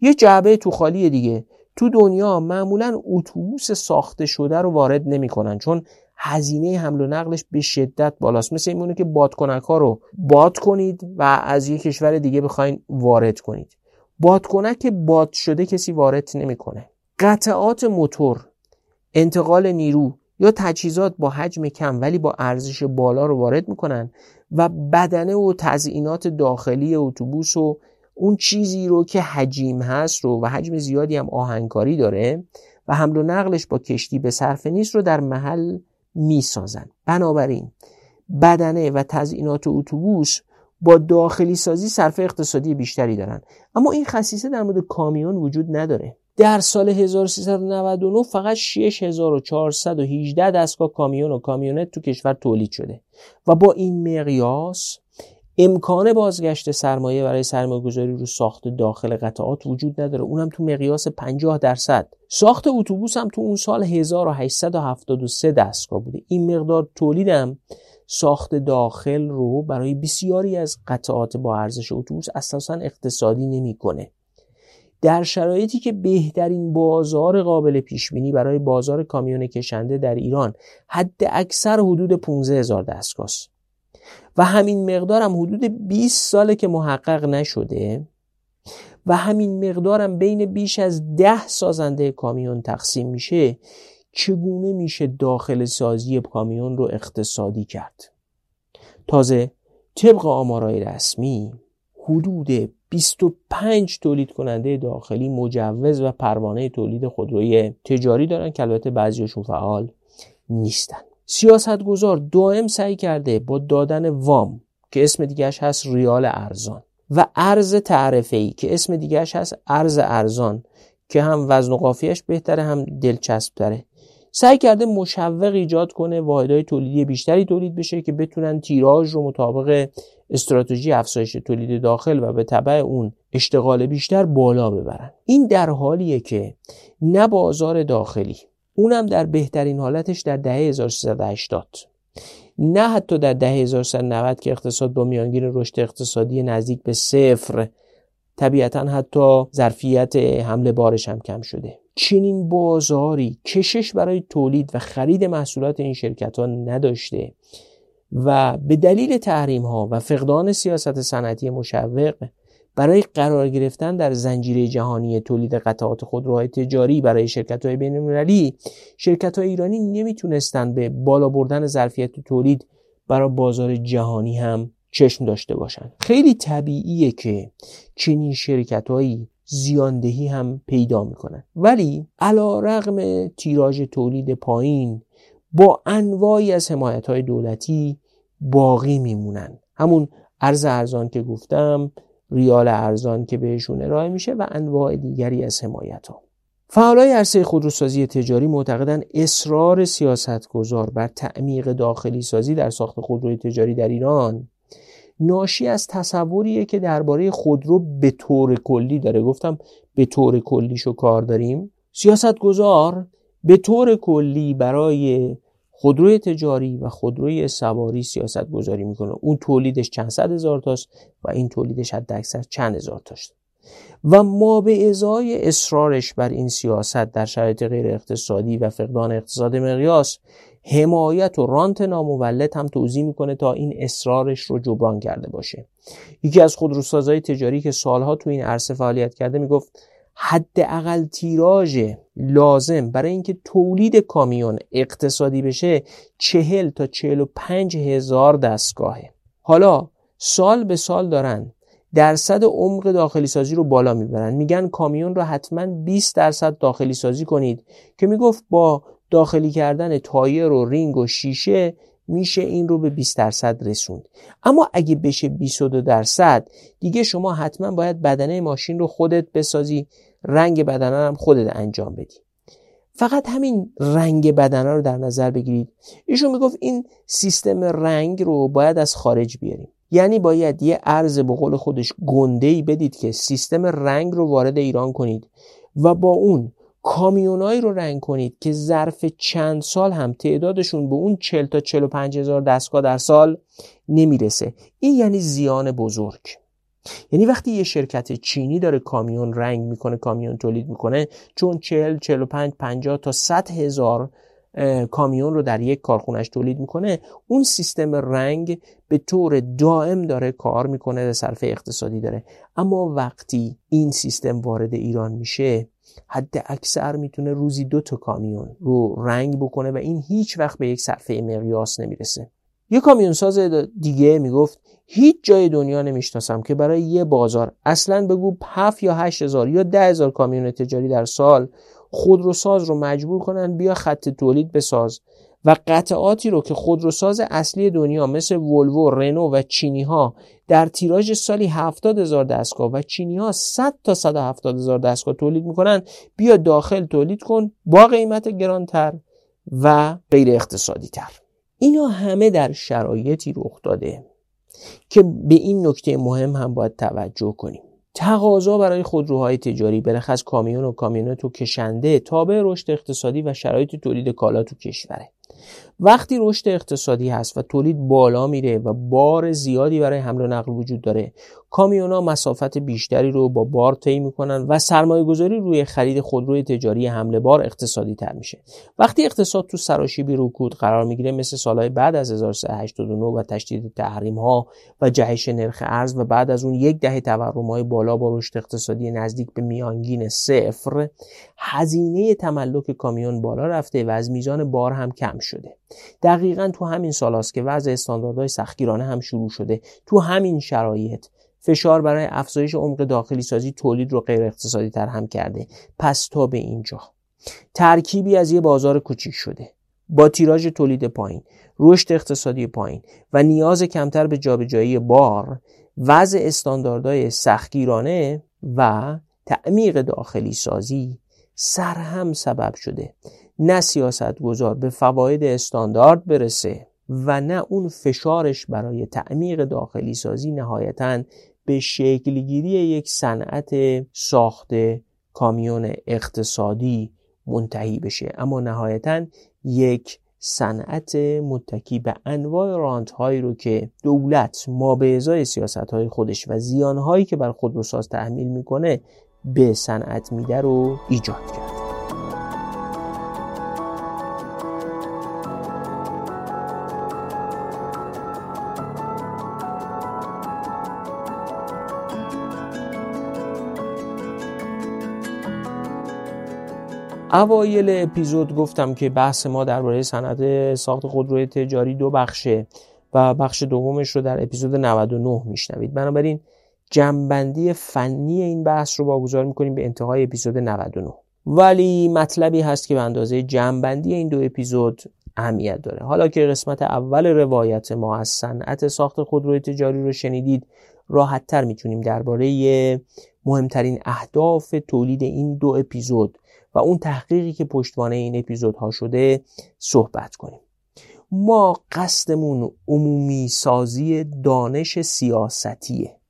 S1: یه جعبه تو خالی دیگه. تو دنیا معمولا اتوبوس ساخته شده رو وارد نمی‌کنن چون هزینه حمل و نقلش به شدت بالاست. مثل اینمونه که بادکنک ها رو باد کنید و از یک کشور دیگه بخواین وارد کنید. بادکنک باد شده کسی وارد نمی‌کنه. قطعات موتور انتقال نیرو یا تجهیزات با حجم کم ولی با ارزش بالا رو وارد می‌کنن و بدنه و تزئینات داخلی اتوبوس و اون چیزی رو که حجیم هست رو و حجم زیادی هم آهنگکاری داره و حمل و نقلش با کشتی به صرفه نیست رو در محل می‌سازن. بنابراین بدنه و تزئینات اتوبوس با داخلی سازی صرفه اقتصادی بیشتری دارن. اما این خصیصه در مورد کامیون وجود نداره. در سال 1399 فقط 6418 دستگاه کامیون و کامیونت تو کشور تولید شده و با این مقیاس امکان بازگشت سرمایه برای سرمایه گذاری رو ساخت داخل قطعات وجود نداره. اونم تو مقیاس 50 درصد. ساخت اتوبوس هم تو اون سال 1873 دستگاه بوده. این مقدار تولیدم ساخت داخل رو برای بسیاری از قطعات با ارزش اتوبوس اساسا اقتصادی نمی‌کنه. در شرایطی که بهترین بازار قابل پیش بینی برای بازار کامیون کشنده در ایران حد اکثر حدود 15 هزار دستگاه و همین مقدار هم حدود 20 ساله که محقق نشده و همین مقدارم بین بیش از ده سازنده کامیون تقسیم میشه چگونه میشه داخل سازی کامیون رو اقتصادی کرد؟ تازه طبق آمارای رسمی حدود 25 تولید کننده داخلی مجوز و پروانه تولید خودروی تجاری دارن که البته بعضیشون فعال نیستن. سیاستگزار دائم سعی کرده با دادن وام که اسم دیگرش هست ریال ارزان و ارز تعرفه ای که اسم دیگرش هست ارز ارزان که هم وزن و قافیش بهتره هم دلچسب تره سعی کرده مشوق ایجاد کنه واحدهای تولیدی بیشتری تولید بشه که بتونن تیراژ رو مطابق استراتژی افزایش تولید داخل و به تبع اون اشتغال بیشتر بالا ببرن. این در حالیه که نه بازار داخلی اونم در بهترین حالتش در دهه 1380 نه حتی در دهه 1390 که اقتصاد با میانگین رشد اقتصادی نزدیک به صفر طبیعتا حتی ظرفیت حمله بارش هم کم شده. چنین بازاری کشش برای تولید و خرید محصولات این شرکت ها نداشته و به دلیل تحریم ها و فقدان سیاست صنعتی مشوق برای قرار گرفتن در زنجیره جهانی تولید قطعات خودروهای تجاری برای شرکت های بین المللی شرکت های ایرانی نمی‌تونستند به بالا بردن ظرفیت تولید برای بازار جهانی هم چشم داشته باشند خیلی طبیعیه که چنین شرکت هایی زیاندهی هم پیدا می‌کنن. ولی علا رغم تیراژ تولید پایین با انواعی از حمایت های دولتی باقی میمونن. همون ارز ارزان که گفتم ریال ارزان که بهشون ارائه میشه و انواع دیگری از حمایت ها فعالای عرصه خودروسازی تجاری معتقدند اصرار سیاستگزار بر تعمیق داخلی سازی در ساخت خودروی تجاری در ایران ناشی از تصوریه که درباره خودرو به طور کلی داره. گفتم به طور کلیشو کار داریم. سیاستگزار به طور کلی برای خودروی تجاری و خودروی سواری سیاست گذاری می‌کنه. اون تولیدش چند صد هزار تاست و این تولیدش حد اکثر چند هزار تاست. و ما به ازای اصرارش بر این سیاست در شرایط غیر اقتصادی و فقدان اقتصاد مقیاس حمایت و رانت نامولد هم توضیح می‌کنه تا این اصرارش رو جبران کرده باشه. یکی از خودروسازهای تجاری که سالها تو این عرصه فعالیت کرده می‌گفت حداقل تیراژ لازم برای اینکه تولید کامیون اقتصادی بشه چهل تا چهل و پنج هزار دستگاهه. حالا سال به سال دارن درصد عمق داخلی سازی رو بالا می‌برن. میگن کامیون رو حتما 20 درصد داخلی سازی کنید که می‌گفت با داخلی کردن تایر و رینگ و شیشه میشه این رو به 20 درصد رسوند. اما اگه بشه 22 درصد دیگه شما حتما باید بدنه ماشین رو خودت بسازی. رنگ بدنه هم خودت انجام بدی. فقط همین رنگ بدنه رو در نظر بگیرید. ایشون می‌گفت این سیستم رنگ رو باید از خارج بیاریم. یعنی باید یه ارز به قول خودش گنده ای بدید که سیستم رنگ رو وارد ایران کنید و با اون کامیونایی رو رنگ کنید که ظرف چند سال هم تعدادشون به اون 40 تا 45 هزار دستگاه در سال نمی‌رسه. این یعنی زیان بزرگ. یعنی وقتی یه شرکت چینی داره کامیون رنگ می‌کنه کامیون تولید می‌کنه چون 40 45 50 تا 100 هزار کامیون رو در یک کارخونش تولید می‌کنه اون سیستم رنگ به طور دائم داره کار می‌کنه و صرف اقتصادی داره. اما وقتی این سیستم وارد ایران میشه حد اکثر می‌تونه روزی دو تا کامیون رو رنگ بکنه و این هیچ وقت به یک صرفه مقیاس نمی‌رسه. یه کامیون ساز دیگه می‌گفت هیچ جای دنیا نمی‌شناسم که برای یه بازار اصلا بگو 7 یا 8 هزار یا ده هزار کامیون تجاری در سال خودروساز رو مجبور کنن بیا خط تولید بساز. و قطعاتی رو که خودروساز اصلی دنیا مثل ولوو، رنو و چینی ها در تیراژ سالی 70 هزار دستگاه و چینی ها 100 تا 170 هزار دستگاه تولید می‌کنن بیا داخل تولید کن با قیمت گرانتر و غیر اقتصادی تر اینا همه در شرایطی رخ داده. که به این نکته مهم هم باید توجه کنیم. تقاضا برای خودروهای تجاری برخص کامیون و کامیونت و کشنده تابع رشد اقتصادی و شرایط تولید کالا تو کشوره. وقتی رشد اقتصادی هست و تولید بالا میره و بار زیادی برای حمل و نقل وجود داره کامیونا مسافت بیشتری رو با بار طی می‌کنن و سرمایه گذاری روی خرید خودروی تجاری حمله بار اقتصادی تر میشه. وقتی اقتصاد تو سراشیبی رکود قرار می‌گیره مثل سالهای بعد از 1389 و تشدید تحریم ها و جهش نرخ ارز و بعد از اون یک دهه تورم های بالا با رشد اقتصادی نزدیک به میانگین صفر هزینه تملک کامیون بالا رفته و از میزان بار هم کم شده. دقیقا تو همین سال که وضع استانداردهای سختگیرانه هم شروع شده. تو همین شرایط فشار برای افزایش عمق داخلی سازی تولید رو غیر اقتصادی تر هم کرده. پس تا به اینجا. ترکیبی از یه بازار کوچیک شده. با تیراژ تولید پایین رشد اقتصادی پایین و نیاز کمتر به جابجایی بار وضع استانداردهای سختگیرانه و تعمیق داخلی سازی سرهم سبب شده. نه سیاست گذار به فواید استاندارد برسه و نه اون فشارش برای تعمیق داخلی سازی نهایتا به شکلگیری یک صنعت ساخت کامیون اقتصادی منتهی بشه. اما نهایتا یک صنعت متکی به انواع رانت هایی رو که دولت ما به ازای سیاست های خودش و زیان هایی که بر خودروساز تحمیل می‌کنه به صنعت میده رو ایجاد کرد. اوایل اپیزود گفتم که بحث ما درباره صنعت ساخت خودروی تجاری دو بخشه و بخش دومش رو در اپیزود 99 میشنوید. بنابراین جنبندی فنی این بحث رو واگذار می‌کنیم به انتهای اپیزود 99 ولی مطلبی هست که به اندازه جنبندی این دو اپیزود اهمیت داره. حالا که قسمت اول روایت ما از صنعت ساخت خودروی تجاری رو شنیدید راحت تر می‌تونیم درباره مهمترین اهداف تولید این دو اپیزود و اون تحقیقی که پشتوانه این اپیزودها شده صحبت کنیم. ما قصدمون عمومی سازی دانش سیاستیه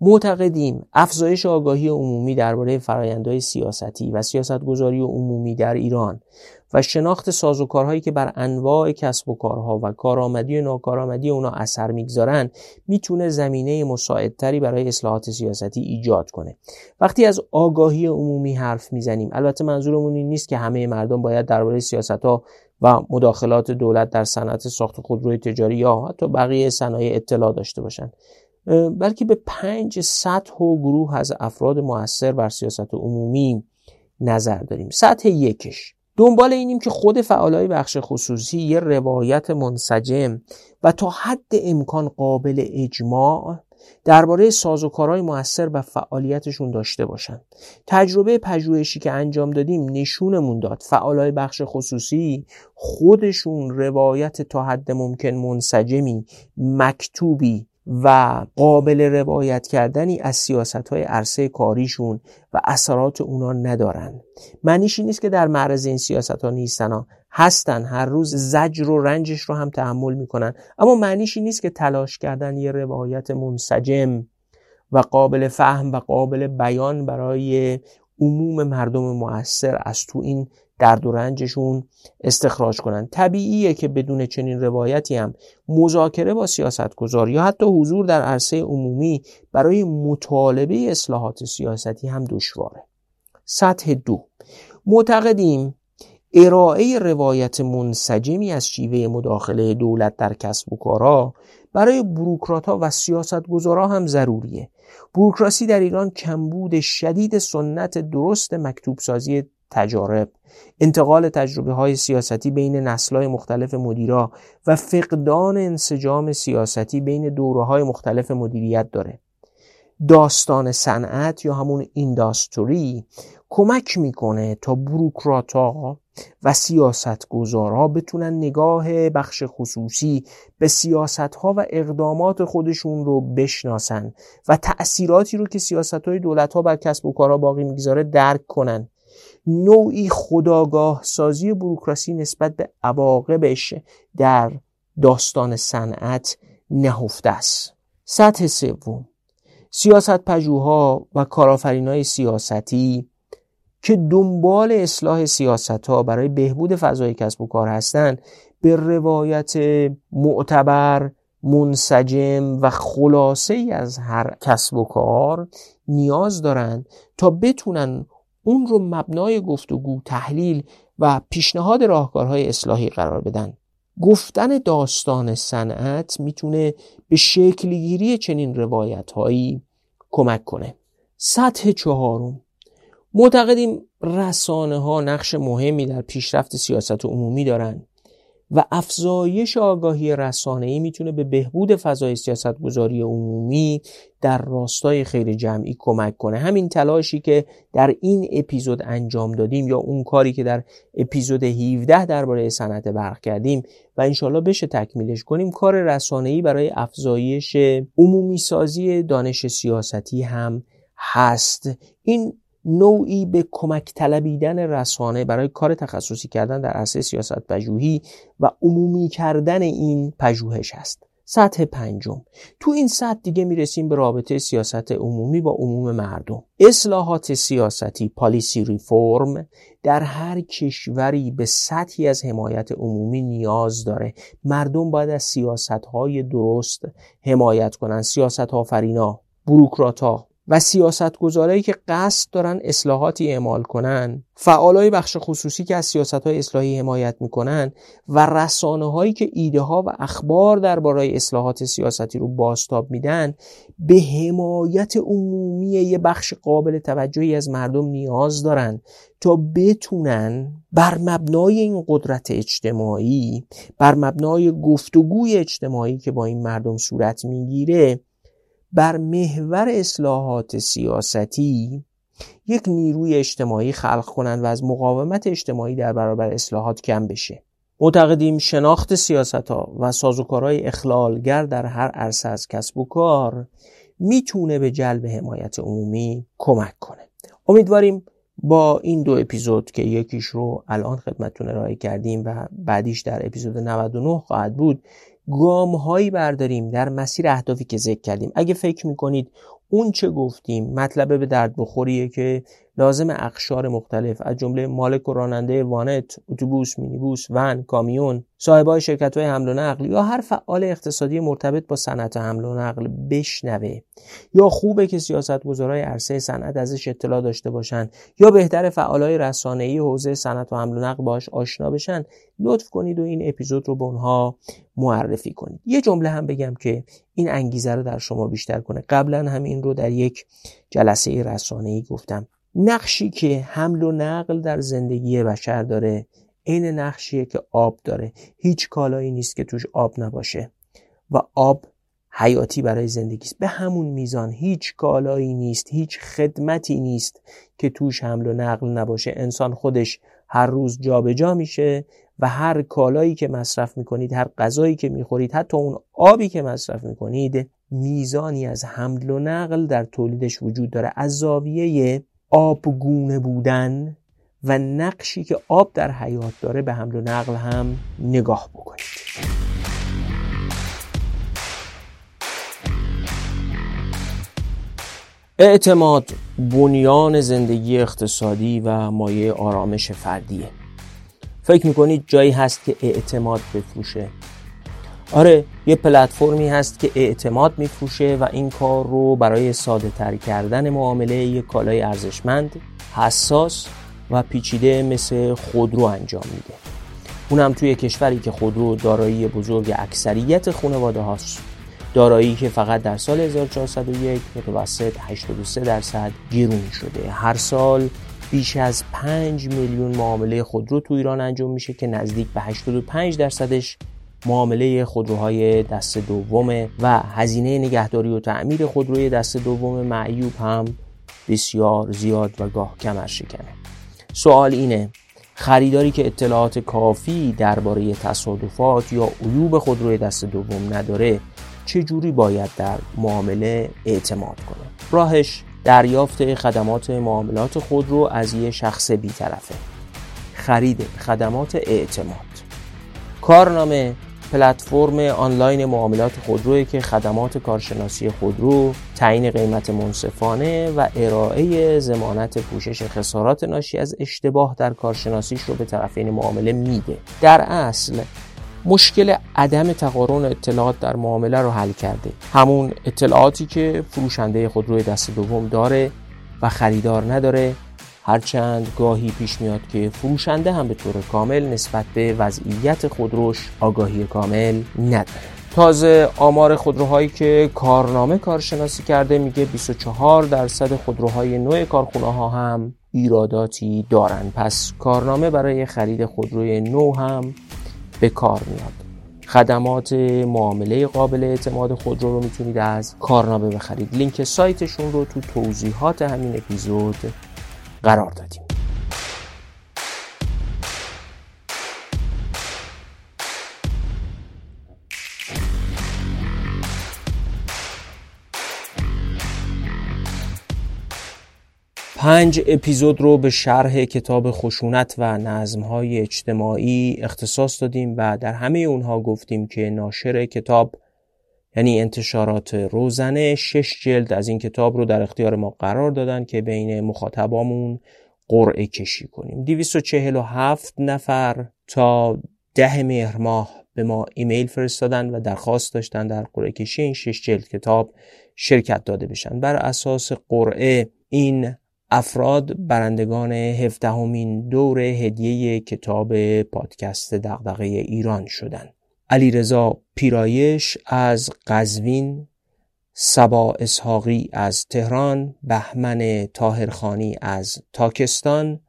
S1: معتقدیم افزایش آگاهی عمومی درباره فرایندهای سیاستی و سیاستگذاری عمومی در ایران و شناخت سازوکارهایی که بر انواع کسب و کارها و کارآمدی و ناکارآمدی اونا اثر می‌گذارن می‌تونه زمینه مساعدتری برای اصلاحات سیاستی ایجاد کنه. وقتی از آگاهی عمومی حرف می‌زنیم البته منظورمون این نیست که همه مردم باید درباره سیاست ها و مداخلات دولت در صنعت ساخت خودروی تجاری یا حتی بقیه صنایع اطلاع داشته باشند بلکه به پنج سطح و گروه از افراد موثر بر سیاست عمومی نظر داریم. سطح یکش. دنبال اینیم که خود فعالای بخش خصوصی یه روایت منسجم و تا حد امکان قابل اجماع درباره سازوکارهای موثر و فعالیتشون داشته باشند تجربه پژوهشی که انجام دادیم نشونمون داد. فعالای بخش خصوصی خودشون روایت تا حد ممکن منسجمی مکتوبی و قابل روایت کردنی از سیاست های عرصه کاریشون و اثرات اونا ندارن. معنیش این نیست که در معرض این سیاست ها نیستن ها. هستن. هر روز زجر و رنجش رو هم تحمل می‌کنن. اما معنیش این نیست که تلاش کردن یه روایت منسجم و قابل فهم و قابل بیان برای عموم مردم مؤثر از تو این درد و رنجشون استخراج کنن. طبیعیه که بدون چنین روایتی هم مذاکره با سیاستگزار یا حتی حضور در عرصه عمومی برای مطالبه اصلاحات سیاستی هم دشواره. سطح دو. معتقدیم ارائه روایت منسجمی از شیوه مداخله دولت در کسب و کارها برای بروکرات ها و سیاستگزارا هم ضروریه. بروکراسی در ایران کمبود شدید سنت درست مکتوب سازی تجارب انتقال تجربه های سیاستی بین نسل های مختلف مدیرا و فقدان انسجام سیاستی بین دوره های مختلف مدیریت داره. داستان صنعت یا همون اینداستوری کمک می‌کنه تا بروکراتا و سیاستگزارها بتونن نگاه بخش خصوصی به سیاست ها و اقدامات خودشون رو بشناسن و تأثیراتی رو که سیاست های بر کسب و کارها باقی می‌گذاره درک کنن. نوعی خداگاه سازی بروکراسی نسبت به عواقبش در داستان صنعت نهفته است. سطح سوم. سیاست پژوها و کارآفرینای سیاستی که دنبال اصلاح سیاست ها برای بهبود فضای کسب و کار هستند به روایت معتبر منسجم و خلاصه ای از هر کسب و کار نیاز دارند تا بتونن اون رو مبنای گفتگو تحلیل و پیشنهاد راهکارهای اصلاحی قرار بدن. گفتن داستان صنعت می‌تونه به شکلگیری چنین روایت هایی کمک کنه. سطح چهارم. معتقدیم رسانه ها نقش مهمی در پیشرفت سیاست عمومی دارند و افزایش آگاهی رسانه‌ای می‌تونه به بهبود فضای سیاستگذاری عمومی در راستای خیر جمعی کمک کنه. همین تلاشی که در این اپیزود انجام دادیم یا اون کاری که در اپیزود 17 درباره صنعت برق کردیم و انشالله بشه تکمیلش کنیم کار رسانه‌ای برای افزایش عمومی سازی دانش سیاستی هم هست. این نوعی به کمک طلبیدن رسانه برای کار تخصصی کردن در عرصه سیاست پژوهی و عمومی کردن این پژوهش است. سطح پنجم. تو این سطح دیگه می‌رسیم به رابطه سیاست عمومی با عموم مردم. اصلاحات سیاستی پالیسی ریفورم در هر کشوری به سطحی از حمایت عمومی نیاز داره. مردم باید از سیاست های درست حمایت کنن. سیاست آفرینا بروکرات ها و سیاستگزارایی که قصد دارن اصلاحاتی اعمال کنن. فعالای بخش خصوصی که از سیاست های اصلاحی حمایت می‌کنن و رسانه هایی که ایده ها و اخبار درباره اصلاحات سیاستی رو باستاب میدن به حمایت عمومی یه بخش قابل توجهی از مردم نیاز دارن تا بتونن بر مبنای این قدرت اجتماعی بر مبنای گفتگوی اجتماعی که با این مردم صورت می‌گیره بر محور اصلاحات سیاستی یک نیروی اجتماعی خلق کنند و از مقاومت اجتماعی در برابر اصلاحات کم بشه. معتقدیم شناخت سیاست ها و سازوکارهای اخلالگر در هر عرصه از کسب و کار می‌تونه به جلب حمایت عمومی کمک کنه. امیدواریم با این دو اپیزود که یکیش رو الان خدمتتون ارائه کردیم و بعدیش در اپیزود 99 خواهد بود گام هایی برداریم در مسیر اهدافی که ذکر کردیم. اگه فکر می‌کنید اون چه گفتیم مطلبه به درد بخوریه که لازم اقشار مختلف از جمله مالک و راننده وانت، اتوبوس، مینیبوس، ون، کامیون، صاحبای شرکت های حمل و نقل یا هر فعال اقتصادی مرتبط با صنعت حمل و نقل بشنوه. یا خوبه که سیاستگزارای عرصه صنعت ازش اطلاع داشته باشن. یا بهتر فعالای رسانه‌ای حوزه صنعت و حمل و نقل باش آشنا بشن. لطف کنید و این اپیزود رو به اونها معرفی کنید. یه جمله هم بگم که این انگیزه رو در شما بیشتر کنه. قبلا هم این رو در یک جلسه رسانه‌ای گفتم. نقشی که حمل و نقل در زندگی بشر داره عین نقشیه که آب داره. هیچ کالایی نیست که توش آب نباشه و آب حیاتی برای زندگی است. به همون میزان هیچ کالایی نیست هیچ خدمتی نیست که توش حمل و نقل نباشه. انسان خودش هر روز جابجا جا میشه و هر کالایی که مصرف می‌کنید هر غذایی که می‌خورید حتی اون آبی که مصرف می‌کنید میزانی از حمل و نقل در تولیدش وجود داره. از زاویه آبگونه بودن و نقشی که آب در حیات داره به حمل و نقل هم نگاه بکنید. اعتماد بنیان زندگی اقتصادی و مایه آرامش فردیه. فکر می‌کنید جایی هست که اعتماد بفروشه؟ آره یه پلتفرمی هست که اعتماد میفروشه و این کار رو برای ساده تر کردن معامله یک کالای ارزشمند حساس و پیچیده مثل خودرو انجام میده. اونم توی کشوری که خودرو دارایی بزرگ اکثریت خانواده هاست. دارایی که فقط در سال 1401 متوسط 83 درصد گرون شده. هر سال بیش از 5 میلیون معامله خودرو تو ایران انجام میشه که نزدیک به 85 درصدش معامله خودروهای دست دومه و هزینه نگهداری و تعمیر خودروی دست دوم معیوب هم بسیار زیاد و گاه کمر شکنه. سوال اینه خریداری که اطلاعات کافی درباره تصادفات یا عیوب خودروی دست دوم نداره چجوری باید در معامله اعتماد کنه؟ راهش دریافت خدمات معاملات خودرو از یه شخص بیطرفه. خرید خدمات اعتماد. کارنامه پلتفرم آنلاین معاملات خودروی که خدمات کارشناسی خودرو، تعیین قیمت منصفانه و ارائه زمانت پوشش خسارات ناشی از اشتباه در کارشناسیش رو به طرفین معامله میده. در اصل مشکل عدم تقارن اطلاعات در معامله رو حل کرده همون اطلاعاتی که فروشنده خودروی دست دوم داره و خریدار نداره هرچند گاهی پیش میاد که فروشنده هم به طور کامل نسبت به وضعیت خودروش آگاهی کامل نداره. تازه آمار خودروهایی که کارنامه کارشناسی کرده میگه 24 درصد خودروهای نوع کارخونه ها هم ایراداتی دارن. پس کارنامه برای خرید خودروی نو هم به کار میاد. خدمات معامله قابل اعتماد خودرو رو می‌تونید از کارنامه بخرید. لینک سایتشون رو تو توضیحات همین اپیزود قرار دادیم. پنج اپیزود رو به شرح کتاب خشونت و نظمهای اجتماعی اختصاص دادیم و در همه اونها گفتیم که ناشر کتاب یعنی انتشارات روزنه شش جلد از این کتاب رو در اختیار ما قرار دادن که بین مخاطبامون قرعه کشی کنیم 247 نفر تا ده مهر ماه به ما ایمیل فرستادن و درخواست داشتن در قرعه کشی این شش جلد کتاب شرکت داده بشن بر اساس قرعه این افراد برندگان هفدهمین دور هدیه کتاب پادکست دغدغه ایران شدند. علیرضا پیرایش از قزوین سبا اسحاقی از تهران بهمن تاهرخانی از تاکستان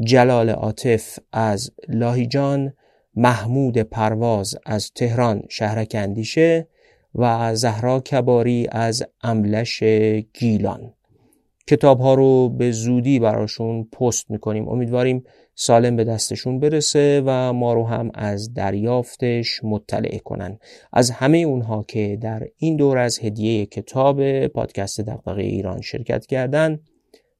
S1: جلال عاطف از لاهیجان محمود پرواز از تهران شهرک اندیشه و زهرا کباری از املش گیلان. کتاب ها رو به زودی براشون پست می‌کنیم. امیدواریم سالم به دستشون برسه و ما رو هم از دریافتش مطلع کنن. از همه اونها که در این دور از هدیه کتاب پادکست دقدقه ایران شرکت کردن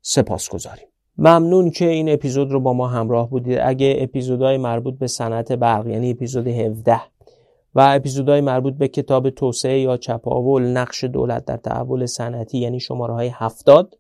S1: سپاس گذاریم ممنون که این اپیزود رو با ما همراه بودید. اگه اپیزودهای مربوط به صنعت برق یعنی اپیزود 17 و اپیزودهای مربوط به کتاب توسعه یا چپاول نقش دولت در تحول صنعتی یعنی شماره های 70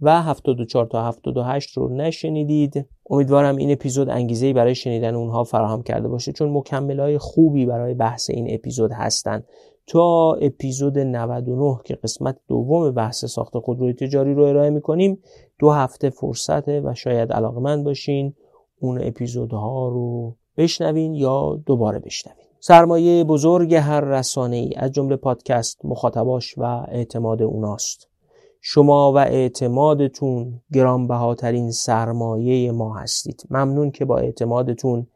S1: و 74 تا 78 رو نشنیدید. امیدوارم این اپیزود انگیزه برای شنیدن اونها فراهم کرده باشه چون مکمل های خوبی برای بحث این اپیزود هستن. تا اپیزود 99 که قسمت دوم بحث ساخت خودروی تجاری رو ارائه می‌کنیم دو هفته فرصته و شاید علاقمند باشین اون اپیزودها رو بشنوین یا دوباره بشنوین. سرمایه بزرگ هر رسانه ای از جمله پادکست مخاطباش و اعتماد اوناست. شما و اعتمادتون گرانبهاترین سرمایه ما هستید. ممنون که با اعتمادتون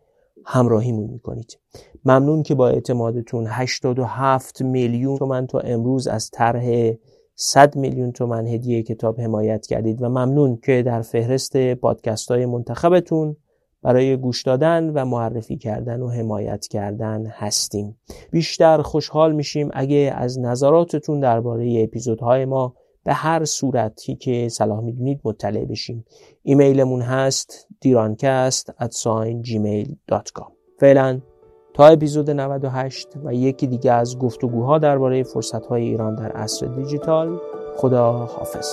S1: همراهیمون می‌کنید. ممنون که با اعتمادتون 87 میلیون تومن تا امروز از طرح 100 میلیون تومن هدیه کتاب حمایت کردید و ممنون که در فهرست پادکست های منتخبتون برای گوش دادن و معرفی کردن و حمایت کردن هستیم. بیشتر خوشحال میشیم اگه از نظراتتون درباره اپیزودهای ما به هر صورتی که صلاح می‌دونید مطلع بشیم ایمیلمون هست دیرانکست gmail.com فعلا تا اپیزود 98 و یکی دیگه از گفتگوها درباره فرصتهای ایران در عصر دیجیتال خدا حافظ